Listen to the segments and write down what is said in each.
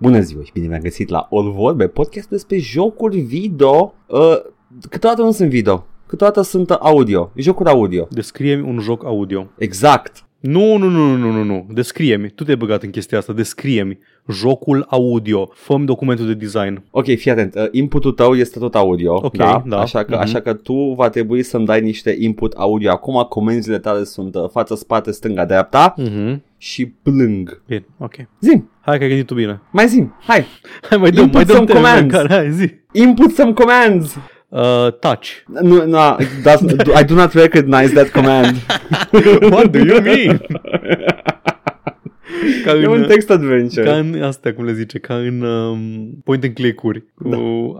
Bună ziua și bine v-am găsit la All Vorbe, podcastul despre jocuri video. Uh, câteodată nu sunt video, câteodată sunt audio, jocuri audio. Descrie-mi un joc audio. Exact. Nu, nu, nu, nu, nu, nu. Descrie-mi. Tu te-ai băgat în chestia asta. Descrie-mi jocul audio. Fă-mi documentul de design. Ok, fii atent. Uh, inputul tău este tot audio. Ok, da? da. Așa, că, Mhm. așa că tu va trebui să-mi dai niște input audio. Acum comenzile tale sunt uh, față, spate, stânga, dreapta Mhm. și plâng. Bine, ok. Zim, Hai că ai gândit tu bine. mai zim, hai. Hai, mai dăm, Input mai dăm some teme, commands. Care, hai, zi. Input some commands. Uh, touch. No, no, that's, I do not recognize that command. What do you mean? ca E un text adventure. Ca în astea, cum le zice, ca în um, point and click-uri. Da.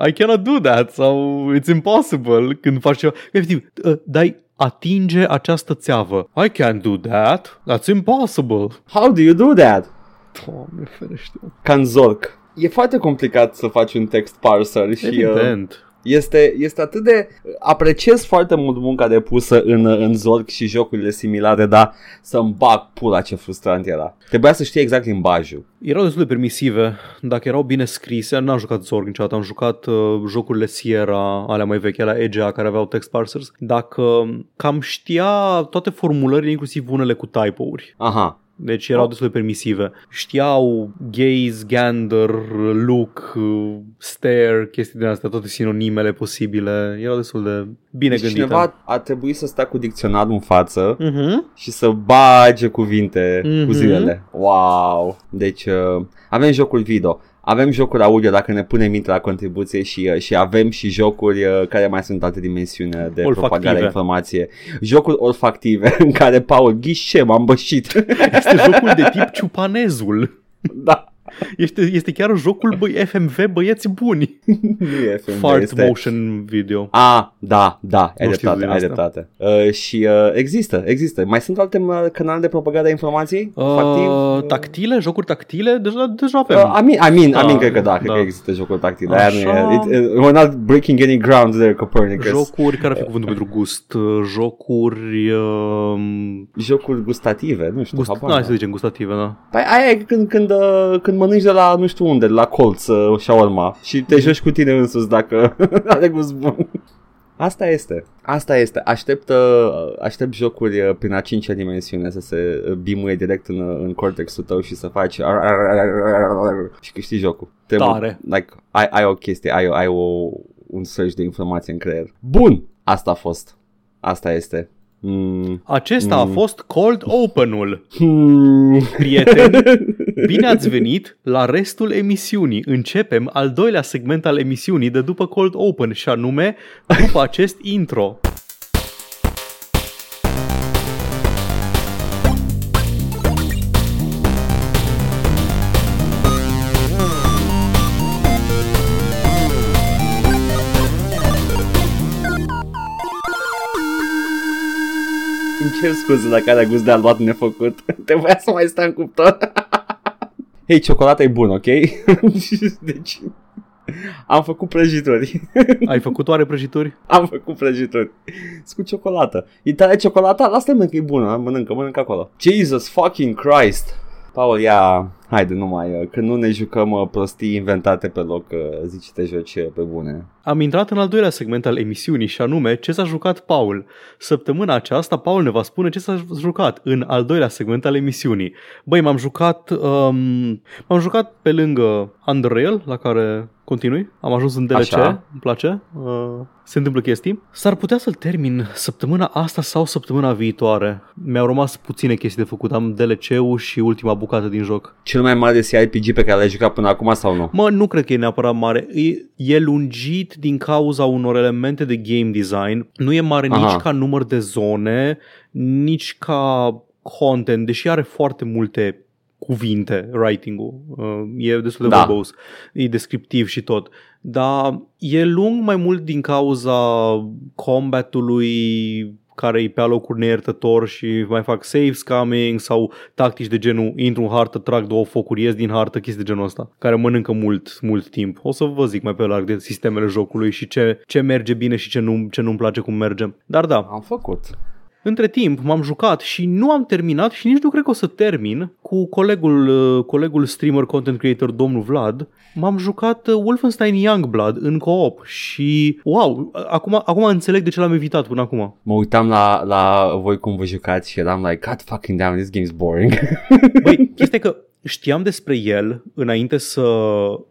I cannot do that sau it's impossible când faci ceva. Efectiv, uh, dai atinge această țeavă. I can't do that. That's impossible. How do you do that? Doamne, ferește. Ca în Zork. E foarte complicat să faci un text parser și uh, Evident. Este, este atât de... Apreciez foarte mult munca depusă în, în Zork și jocurile similare, dar să-mi bag pula ce frustrant era. Trebuia să știi exact limbajul. Erau destul de permisive, dacă erau bine scrise, n-am jucat Zorg niciodată, am jucat uh, jocurile Sierra, alea mai vechi, alea EGA, care aveau text parsers, dacă cam știa toate formulările, inclusiv unele cu typo-uri. Aha. Deci erau destul de permisive. Știau gaze, gander, look, uh, stare, chestii din astea, toate sinonimele posibile. Erau destul de bine Deci gândite. cineva a trebuit să stea cu dicționarul în față Mhm. și să bage cuvinte Mhm. cu zilele. Wow! Deci uh, avem jocul video. Avem jocuri audio dacă ne punem minte la contribuție și, uh, și avem și jocuri uh, care mai sunt alte dimensiuni uh, de Olfactive. propagare a informație. Jocuri olfactive în care Paul ghișe m-am bășit. Este jocul de tip ciupanezul. da. Este, este chiar jocul băi, FMV băieți buni. Nu e FMV, Fart este... motion video. A, da, da, ai Nu știu dreptate, din ai asta. dreptate. Uh, și uh, există, există. Mai sunt alte uh, canale de propagare a informației? Olfactiv? Uh, tactile, jocuri tactile, deja, deja avem. Uh, Amin, Amin, Da, Amin, cred că da, cred da. că există jocuri tactile. Aia nu Așa. e, it, it, we're not breaking any ground there, Copernicus. Jocuri, care ar fi cuvântul pentru gust? Uh, Jocuri... Uh, Jocuri gustative, nu știu, gust... habar Hai n-am. să zicem gustative, da. Păi aia e când, când, uh, când mănânci de la nu știu unde, de la colț uh, shawarma și te joci cu tine însuți dacă are gust bun. Asta este. Asta este. Aștept, uh, aștept jocuri uh, prin a cincea dimensiune să se uh, bimuie direct în, uh, în cortexul tău și să faci și câștigi jocul. Te Tare. Like, ai, ai o chestie, ai, ai o, un surge de informație în creier. Bun! Asta a fost. Asta este. Mm. Acesta a Mm. fost Cold Open-ul. Hmm. Prieteni, bine ați venit la restul emisiunii. Începem al doilea segment al emisiunii de după Cold Open și anume după acest intro. Cer scuze dacă are gust de aluat nefăcut. Trebuia să mai stai în cuptor. Hei, ciocolata e bună, ok? deci, am făcut prăjituri. Ai făcut oare prăjituri? am făcut prăjituri. Sunt cu ciocolată. E tare ciocolata? Lasă-mă că e bună. Mănâncă, mănâncă acolo. Jesus fucking Christ. Paul, ia, haide, nu mai, când nu ne jucăm uh, prostii inventate pe loc, uh, zici te joci uh, pe bune. Am intrat în al doilea segment al emisiunii și anume ce s-a jucat Paul. Săptămâna aceasta Paul ne va spune ce s-a jucat în al doilea segment al emisiunii. Băi, m-am jucat um, m-am jucat pe lângă Unreal, la care continui. Am ajuns în DLC, Așa. îmi place. Uh, se întâmplă chestii. S-ar putea să-l termin săptămâna asta sau săptămâna viitoare. Mi-au rămas puține chestii de făcut. Am DLC-ul și ultima bucată din joc. Cel mai mare CRPG pe care l-ai jucat până acum sau nu? Mă, nu cred că e neapărat mare. E, e lungit din cauza unor elemente de game design. Nu e mare Aha. nici ca număr de zone, nici ca content, deși are foarte multe cuvinte writing-ul. Uh, E destul de Da. verbos, e descriptiv și tot. Dar e lung mai mult din cauza combatului care e pe alocuri neiertător și mai fac save scamming sau tactici de genul intru în hartă, trag două focuri, ies din hartă, chestii de genul ăsta, care mănâncă mult, mult timp. O să vă zic mai pe larg de sistemele jocului și ce, ce merge bine și ce, nu, ce nu-mi place cum merge. Dar da, Am făcut. Între timp m-am jucat și nu am terminat și nici nu cred că o să termin cu colegul, uh, colegul streamer content creator domnul Vlad. M-am jucat uh, Wolfenstein Youngblood în co-op și wow, acum, acum înțeleg de ce l-am evitat până acum. Mă uitam la, la voi cum vă jucați și eram like, God fucking damn, this game's boring. Băi, chestia e că știam despre el înainte să,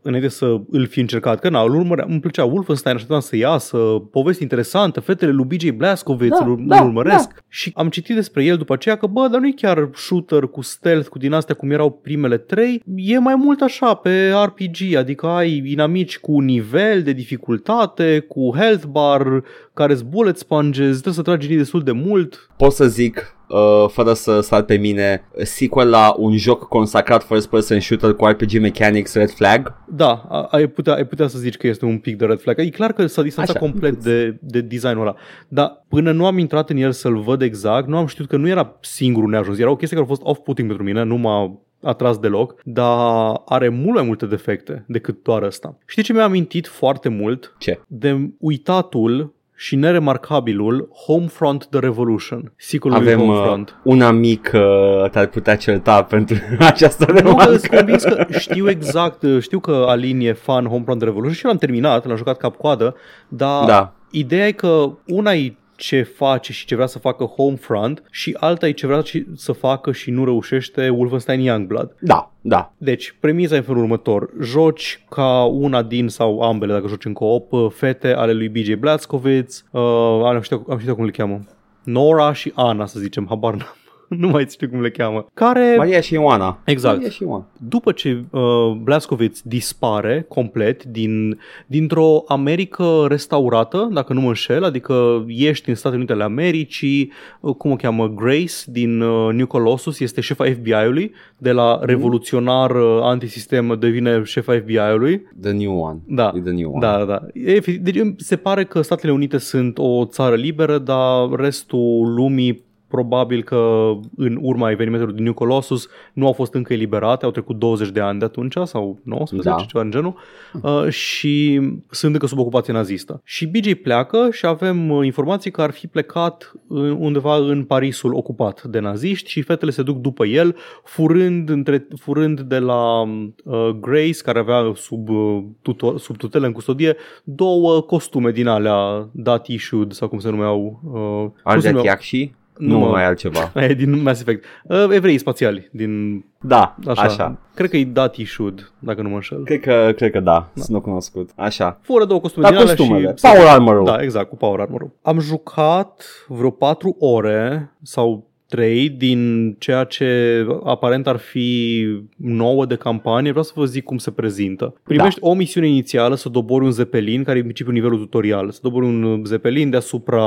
înainte să îl fi încercat, că na, îl urmărea, îmi plăcea Wolfenstein, așteptam să iasă, povesti interesantă, fetele lui BJ Blazkowicz Da, îl, da, îl urmăresc. și am citit despre el după aceea că bă, dar nu e chiar shooter cu stealth, cu din astea cum erau primele trei, e mai mult așa pe RPG, adică ai inamici cu nivel de dificultate, cu health bar, care sunt bullet sponges, trebuie să tragi linii destul de mult, Pot să zic, uh, fără să sar pe mine, sequel la un joc consacrat first person shooter cu RPG mechanics Red Flag. Da, a- ai putea, ai putea să zici că este un pic de red flag. E clar că s-a distanțat Așa, complet micuț. de, de designul ăla. Dar până nu am intrat în el să-l văd exact, nu am știut că nu era singurul neajuns. Era o chestie care a fost off-putting pentru mine, nu m-a atras deloc, dar are mult mai multe defecte decât doar ăsta. Știi ce mi-a amintit foarte mult? Ce? De uitatul și neremarcabilul Homefront The Revolution, sequelul lui Avem uh, Homefront. un amic uh, te-ar putea certa pentru această Nu, că remarcă. sunt convins că știu exact, știu că Alin e fan Homefront Revolution și l-am terminat, l-am jucat cap-coadă, dar Da. ideea e că una e ce face și ce vrea să facă Homefront și alta e ce vrea și- să facă și nu reușește Wolfenstein Youngblood. Da, da. Deci, premiza e în felul următor. Joci ca una din sau ambele, dacă joci în co-op, uh, fete ale lui BJ Blazkowicz, uh, am știu, am știu cum le cheamă. Nora și Ana, să zicem, habar n-am. nu mai știu cum le cheamă. Care... Maria și Ioana. Exact. Maria și Ioana. după ce uh, Blazkowicz dispare complet din, dintr-o Americă restaurată, dacă nu mă înșel, adică ești în Statele Unite ale Americii, uh, cum o cheamă, Grace din uh, New Colossus, este șefa FBI-ului, de la revoluționar uh, antisistem devine șefa FBI-ului. The new one. Da. E the new one. Da, da, da. Efectiv, Deci se pare că Statele Unite sunt o țară liberă, dar restul lumii probabil că în urma evenimentelor din New Colossus nu au fost încă eliberate, au trecut 20 de ani de atunci sau 19, Da. ceva în genul, uh, și sunt încă sub ocupație nazistă. Și BJ pleacă și avem uh, informații că ar fi plecat în- undeva în Parisul ocupat de naziști și fetele se duc după el, furând, între, furând de la uh, Grace, care avea sub, uh, tutor, sub tutelă în custodie, două costume din alea dat issued sau cum se numeau. Uh, cum se Ardea numeau? Tiacși? Nu, Nu, mă. mai altceva. Aia e din Mass Effect. Uh, evrei spațiali din Da, așa. așa. așa. Cred că e dat issued, dacă nu mă înșel. Cred că, cred că da, sunt nu cunoscut. Așa. Fură două costume Da, din alea costumele. și... Power armor-ul. Da, exact, cu Power armor Am jucat vreo 4 ore sau 3 din ceea ce aparent ar fi nouă de campanie. Vreau să vă zic cum se prezintă. Primești o misiune inițială să dobori un zeppelin, care e în principiu nivelul tutorial. Să dobori un zeppelin deasupra,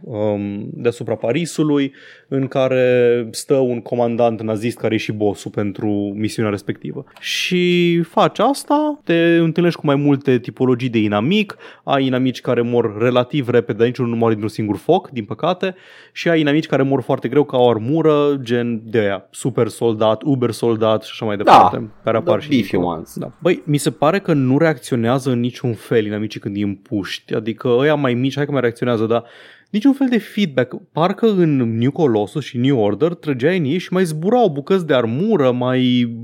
um, deasupra Parisului, în care stă un comandant nazist care e și bossul pentru misiunea respectivă. Și faci asta, te întâlnești cu mai multe tipologii de inamic, ai inamici care mor relativ repede, dar niciunul nu moare dintr-un singur foc, din păcate, și ai inamici care mor foarte greu ca o armură, gen de aia, super soldat, uber soldat și așa mai departe, care apar the și beefy dincolo. ones. Da. Băi, mi se pare că nu reacționează în niciun fel inamicii când îi împuști, adică ăia mai mici, hai că mai reacționează, dar niciun fel de feedback. Parcă în New Colossus și New Order trăgeai în ei și mai zburau bucăți de armură, mai,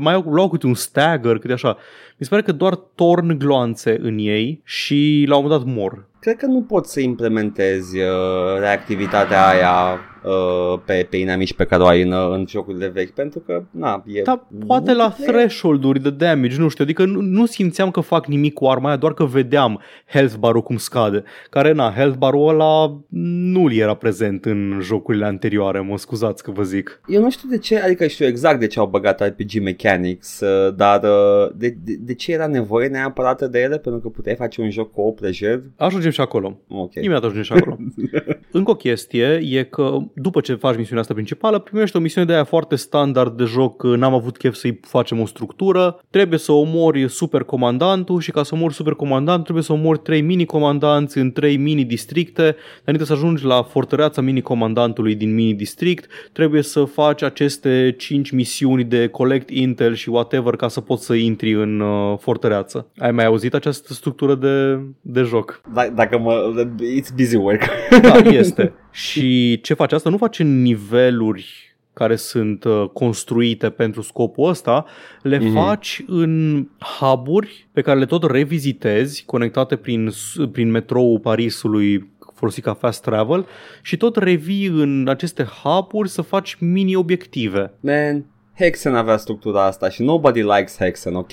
mai luau câte un stagger, câte așa. Mi se pare că doar torn gloanțe în ei și la un moment dat mor. Cred că nu poți să implementezi uh, reactivitatea aia uh, pe, pe inamici pe care o ai în, uh, în jocurile vechi, pentru că, na, e... Dar poate la multiplayer. threshold-uri de damage, nu știu, adică nu, nu simțeam că fac nimic cu arma aia, doar că vedeam health bar-ul cum scade. Care, na, health bar-ul ăla nu era prezent în jocurile anterioare, mă scuzați că vă zic. Eu nu știu de ce, adică știu exact de ce au băgat RPG Mechanics, uh, dar uh, de, de, de ce era nevoie neapărat de ele? Pentru că puteai face un joc co-op lejer? Ajungem și acolo. Ok. Imediat ajungem și acolo. Încă o chestie e că după ce faci misiunea asta principală, primești o misiune de aia foarte standard de joc, n-am avut chef să-i facem o structură, trebuie să omori supercomandantul și ca să omori supercomandantul trebuie să omori trei mini-comandanți în trei mini-districte, înainte să ajungi la fortăreața mini-comandantului din mini-district, trebuie să faci aceste 5 misiuni de collect intel și whatever ca să poți să intri în uh, fortăreață. Ai mai auzit această structură de, de joc? D- dacă mă... It's busy work. Da, este. Și ce face asta? Nu face în niveluri care sunt uh, construite pentru scopul ăsta, le Mhm. faci în hub-uri pe care le tot revizitezi, conectate prin, prin metrou Parisului folosit ca fast travel și tot revii în aceste hub-uri să faci mini-obiective. Man, Hexen avea structura asta și nobody likes Hexen, ok?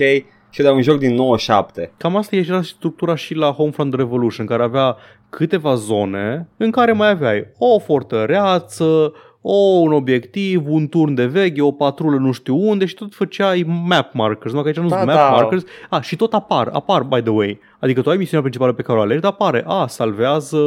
Și era un joc din 97. Cam asta era și structura și la Homefront Revolution, care avea câteva zone în care mai aveai o fortăreață, o, un obiectiv, un turn de veghe, o patrulă nu știu unde și tot făceai map markers, nu că aici nu Da, sunt map da. markers. A, și tot apar, apar by the way. Adică tu ai misiunea principală pe care o alegi, dar apare, a, salvează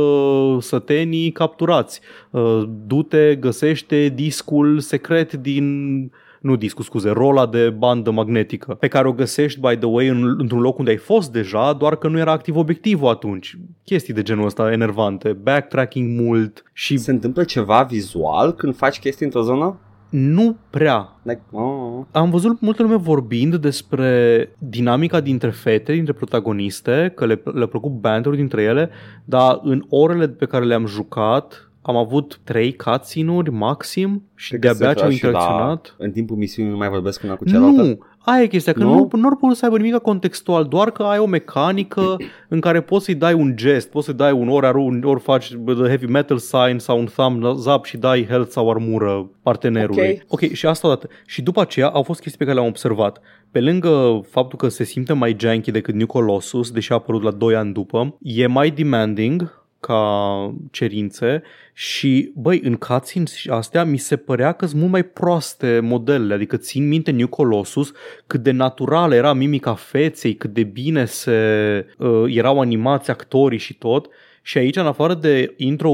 sătenii capturați, Uh, du-te, găsește discul secret din nu discul, scuze, rola de bandă magnetică, pe care o găsești, by the way, în, într-un loc unde ai fost deja, doar că nu era activ obiectivul atunci. Chestii de genul ăsta enervante, backtracking mult și Se întâmplă ceva vizual când faci chestii într-o zonă? nu prea. Like, oh. Am văzut multă lume vorbind despre dinamica dintre fete, dintre protagoniste, că le, le-a plăcut banter dintre ele, dar în orele pe care le-am jucat am avut trei cutscene-uri maxim și Cred că de-abia se ce au referea și la- interacționat. În timpul misiunii nu mai vorbesc una cu cealaltă? Nu, aia e chestia, că Nu? nu, nu ar putea să aibă nimic contextual, doar că ai o mecanică în care poți să-i dai un gest, poți să-i dai un ori, aru- ori faci the heavy metal sign sau un thumbs up și dai health sau armură partenerului. Ok. ok, și asta odată. Și după aceea au fost chestii pe care le-am observat. Pe lângă faptul că se simte mai janky decât New Colossus, deși a apărut la 2 ani după, e mai demanding ca cerințe și, băi, în cutscenes și astea mi se părea că sunt mult mai proaste modelele, adică țin minte New Colossus cât de naturală era mimica feței, cât de bine se uh, erau animați actorii și tot și aici, în afară de intro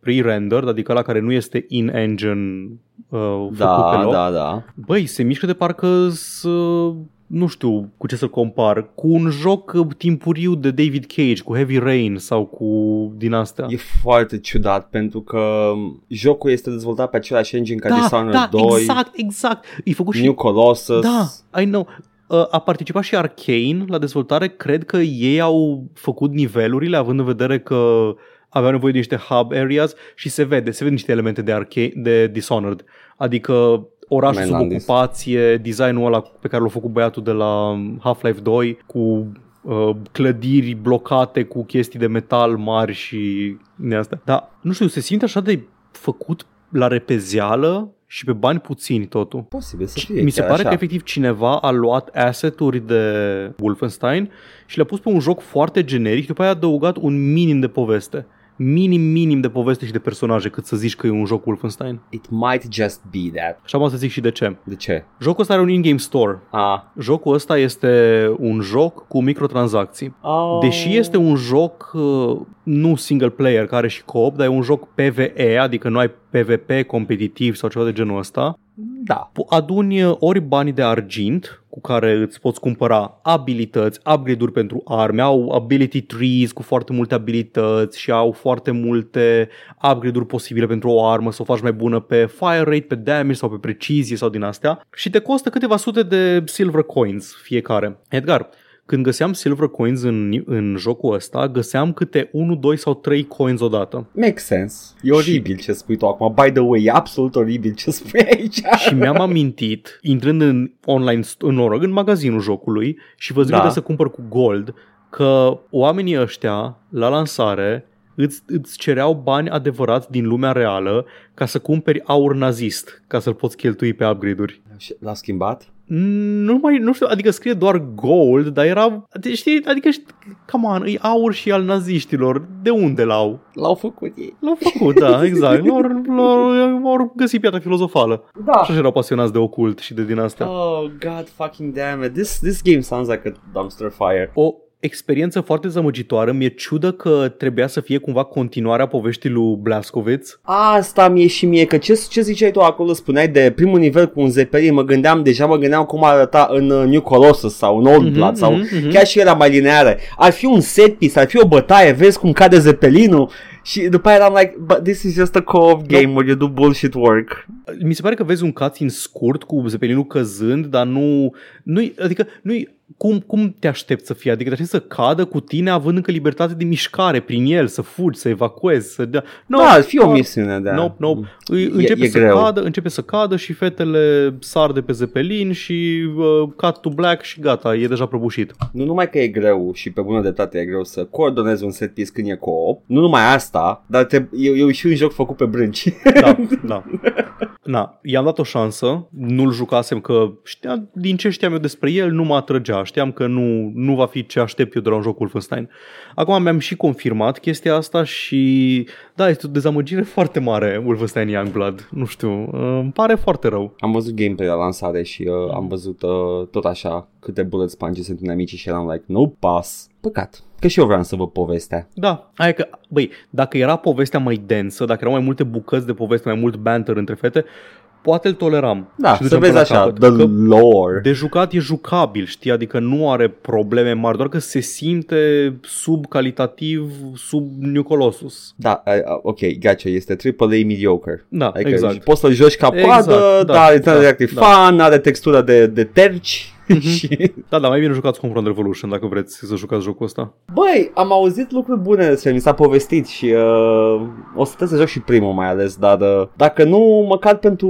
pre-rendered, adică la care nu este in-engine uh, făcut pe Da, loc, da, da. Băi, se mișcă de parcă să nu știu cu ce să compar, cu un joc uh, timpuriu de David Cage, cu Heavy Rain sau cu din astea. E foarte ciudat pentru că jocul este dezvoltat pe același engine ca da, Dishonored da, 2, exact, exact. E făcut și New Colossus. Da, I know. Uh, A participat și Arcane la dezvoltare. Cred că ei au făcut nivelurile, având în vedere că aveau nevoie de niște hub areas și se vede, se vede niște elemente de, Arcane, de Dishonored. Adică orașul Man, sub Landis. ocupație, designul ăla pe care l-a făcut băiatul de la Half-Life 2 cu uh, clădiri blocate cu chestii de metal mari și de astea. Dar, nu știu, se simte așa de făcut la repezeală și pe bani puțini totul. Posibil să fie Mi se chiar pare așa. că efectiv cineva a luat asset-uri de Wolfenstein și le-a pus pe un joc foarte generic și după aia a adăugat un minim de poveste. Minim, minim de poveste și de personaje cât să zici că e un joc Wolfenstein. It might just be that. Și am să zic și de ce. De ce? Jocul ăsta are un in-game store. Ah. Jocul ăsta este un joc cu microtransacții. Oh. Deși este un joc uh, nu single player, care are și co-op, dar e un joc PvE, adică nu ai PvP competitiv sau ceva de genul ăsta, Da. Po- aduni uh, ori banii de argint cu care îți poți cumpăra abilități, upgrade-uri pentru arme, au ability trees cu foarte multe abilități și au foarte multe upgrade-uri posibile pentru o armă să o faci mai bună pe fire rate, pe damage sau pe precizie sau din astea și te costă câteva sute de silver coins fiecare. Edgar, când găseam silver coins în, în jocul ăsta, găseam câte 1, 2 sau 3 coins odată. Make sense. E oribil ce spui tu acum. By the way, e absolut oribil ce spui aici. și mi-am amintit, intrând în online, st- în, oră, în magazinul jocului și văzând Da. că trebuie să cumpăr cu gold, că oamenii ăștia, la lansare, îți, îți cereau bani adevărați din lumea reală ca să cumperi aur nazist, ca să-l poți cheltui pe upgrade-uri. Și L-a schimbat? Nu mai, nu știu, adică scrie doar gold, dar era, știi, adică, știi, come on, e aur și al naziștilor, de unde l-au? L-au făcut ei. L-au făcut, da, exact, l-au, l-au, au găsit piatra filozofală. Da. Și așa erau pasionați de ocult și de din astea. Oh, god fucking damn it. This, this game sounds like a dumpster fire. O experiență foarte zămăgitoare. Mi-e ciudă că trebuia să fie cumva continuarea poveștii lui Blaskovitz. Asta mi-e și mie, că ce, ce ziceai tu acolo, spuneai de primul nivel cu un zeppelin, mă gândeam, deja mă gândeam cum arăta în uh, New Colossus sau în Old Mhm, Blood sau mhm, mhm. chiar și era mai lineară. Ar fi un set piece, ar fi o bătaie, vezi cum cade zeppelinul și după aia eram like, but this is just a co-op game where you do bullshit work. Mi se pare că vezi un cutscene scurt cu Zeppelinul căzând, dar nu... nu adică nu cum, cum te aștepți să fie? Adică te aștepți să cadă cu tine având încă libertate de mișcare prin el, să fugi, să evacuezi, să dea... No, da, ar fi o misiune, da. Nope, nope. E, începe, e să greu. cadă, începe să cadă și fetele sar de pe zepelin și uh, cut to black și gata, e deja prăbușit. Nu numai că e greu și pe bună dreptate e greu să coordonezi un set piece când e co-op, nu numai asta, dar te, e, e și un joc făcut pe brânci. Da, da. Na, i-am dat o șansă, nu-l jucasem că știam, din ce știam eu despre el, nu mă atrăgea, știam că nu, nu va fi ce aștept eu de la un joc Wolfenstein. Acum mi-am și confirmat chestia asta și da, este o dezamăgire foarte mare Wolfenstein Youngblood, nu știu, îmi pare foarte rău. Am văzut gameplay la lansare și uh, am văzut uh, tot așa câte bullet sponge sunt în amici și eram like, no pass. Păcat. Că și eu vreau să văd povestea. Da, aia că, băi, dacă era povestea mai densă, dacă erau mai multe bucăți de poveste, mai mult banter între fete, poate îl toleram. Da, să vezi așa, capăt. the că lore. De jucat e jucabil, știi, adică nu are probleme mari, doar că se simte subcalitativ sub New Colossus. Da, uh, ok, gotcha, este AAA mediocre. Da, adică exact. Poți să-l joci ca exact, da, dar are da, da, fun, are textura de, de terci, Mm-hmm. da, da, mai bine jucați Homefront Revolution dacă vreți să jucați jocul ăsta. Băi, am auzit lucruri bune despre mi s-a povestit și uh, o să trebuie să joc și primul mai ales, dar uh, dacă nu, măcar pentru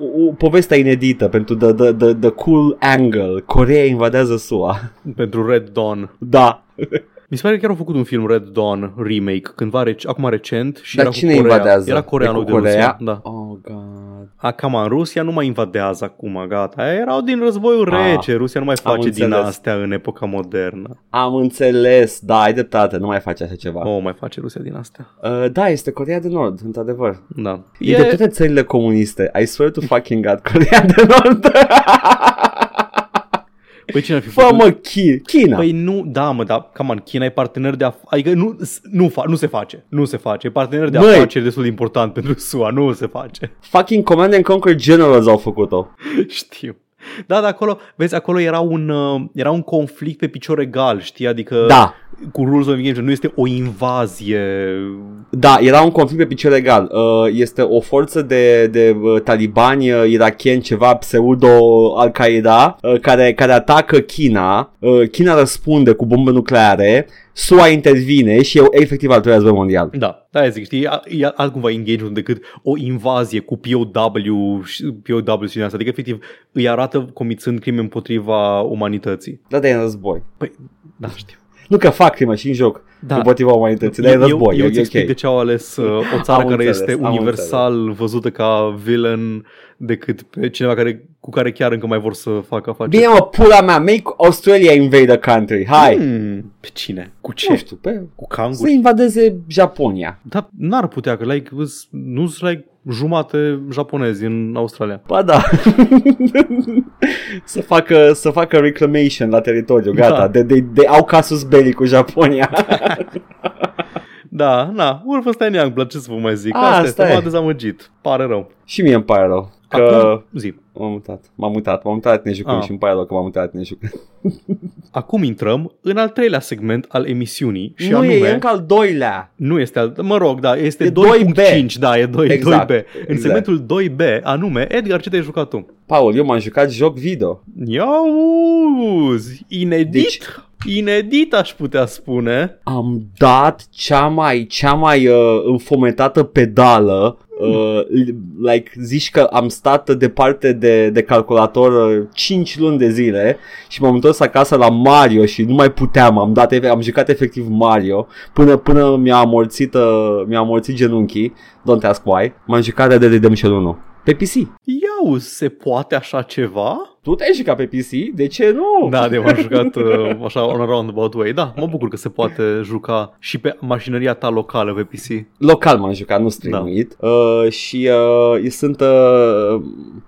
o poveste inedită pentru the, the, the, the cool angle. Corea invadează SUA. Pentru Red Dawn. Da. Mi se pare că chiar au făcut un film Red Dawn remake cândva rec- acum recent și Dar era cine cu Corea. invadează? Era Corea, cu de Corea? Rusia. Da. Oh, God. A, cam în Rusia nu mai invadează acum, gata. Erau din războiul Ah, rece, Rusia nu mai am face din înțeles. astea în epoca modernă. Am înțeles, da, ai dreptate, nu mai face așa ceva. O, mai face Rusia din astea. Uh, da, este Corea de Nord, într-adevăr. Da. E... de toate țările comuniste. I swear to fucking God, Corea de Nord. Păi cine ar fi Fă făcut? mă, Chi- China. Păi nu, da mă, dar, come on, China e partener de af- Adică nu, nu, fa- nu se face, nu se face. E partener de Băi. afaceri destul de important pentru SUA, nu se face. Fucking Command and Conquer Generals au făcut-o. Știu. Da, dar acolo, vezi, acolo era un, uh, era un conflict pe picior egal, știi? Adică Da, cu Rules of Engagement nu este o invazie. Da, era un conflict pe picior legal. Uh, este o forță de, de uh, talibani uh, irakieni, ceva pseudo-Al-Qaeda, uh, care, care atacă China. Uh, China răspunde cu bombe nucleare. SUA intervine și e efectiv al doilea război mondial. Da, da, zic, știi, e- e altcumva engagement decât o invazie cu POW și POW și din asta. Adică, efectiv, îi arată comițând crime împotriva umanității. Da, dar e în război. Păi, da, știu. Nu că fac crimă și în joc Da. împotriva umanității, dar e eu, război, eu e, îți e explic ok. de ce au ales uh, o țară Am care înțeles, este am universal văzută ca villain decât pe cineva care, cu care chiar încă mai vor să facă afaceri. Bine mă, pula mea, make Australia invade a country, hai! Hmm, pe cine? Cu ce? Nu știu, pe... Cu Să canguri? invadeze Japonia. Dar n-ar putea, că like, îs- nu sunt like jumate japonezi în Australia. Ba da. să, facă, să facă reclamation la teritoriu, gata. Da. De, de, de, au casus belli cu Japonia. Da, na, Wolfenstein Youngblood, ce să vă mai zic? A, Asta, asta este, e. m-a dezamăgit. Pare rău. și mie îmi pare rău. Că Acum, zi. m-am mutat. M-am mutat. M-am mutat nejucând Ah. și îmi pare rău că m-am mutat nejucând. Acum intrăm în al treilea segment al emisiunii și nu anume... e, e încă al doilea. Nu este al... Mă rog, da, este E 2.5, da, e 2, Exact, 2B. În exact. segmentul 2B, anume, Edgar, ce te-ai jucat tu? Paul, eu m-am jucat joc video. Iauzi, inedit, Deci- inedit aș putea spune. Am dat cea mai, cea mai uh, înfometată pedală Uh, like zici că am stat departe de, de calculator uh, 5 luni de zile și m-am întors acasă la Mario și nu mai puteam, am dat am jucat efectiv Mario până până mi-a amorțit uh, mi-a amorțit genunchii, don't ask why. M-am jucat Red Dead Redemption 1 pe PC. Iau, se poate așa ceva? Tu te-ai jucat pe PC? De ce nu? Da, de m-am jucat uh, așa on a roundabout way. Da, mă bucur că se poate juca și pe mașinăria ta locală pe PC. Local m-am jucat, nu streamuit da. uh, și uh, sunt uh,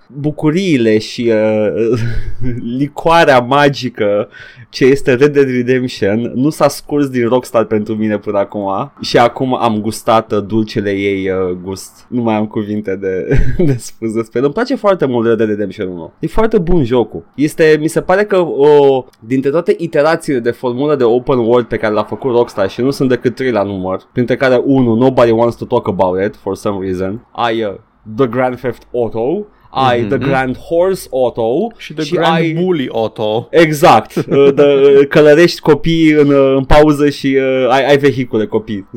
bucuriile și uh, licoarea magică ce este Red Dead Redemption nu s-a scurs din Rockstar pentru mine până acum și acum am gustat uh, dulcele ei uh, gust. Nu mai am cuvinte de, de spus despre el. Îmi place foarte mult Red Dead Redemption 1. E foarte bun jocul. Este, mi se pare că o, dintre toate iterațiile de formulă de open world pe care l-a făcut Rockstar și nu sunt decât 3 la număr, printre care 1, Nobody Wants to Talk About It for some reason, ai uh, The Grand Theft Auto, ai Mhm. The Grand Horse Auto Și The Grand ai... Bully Auto. Exact, uh, de, uh, călărești copii în, uh, în pauză și uh, ai, ai vehicule copii.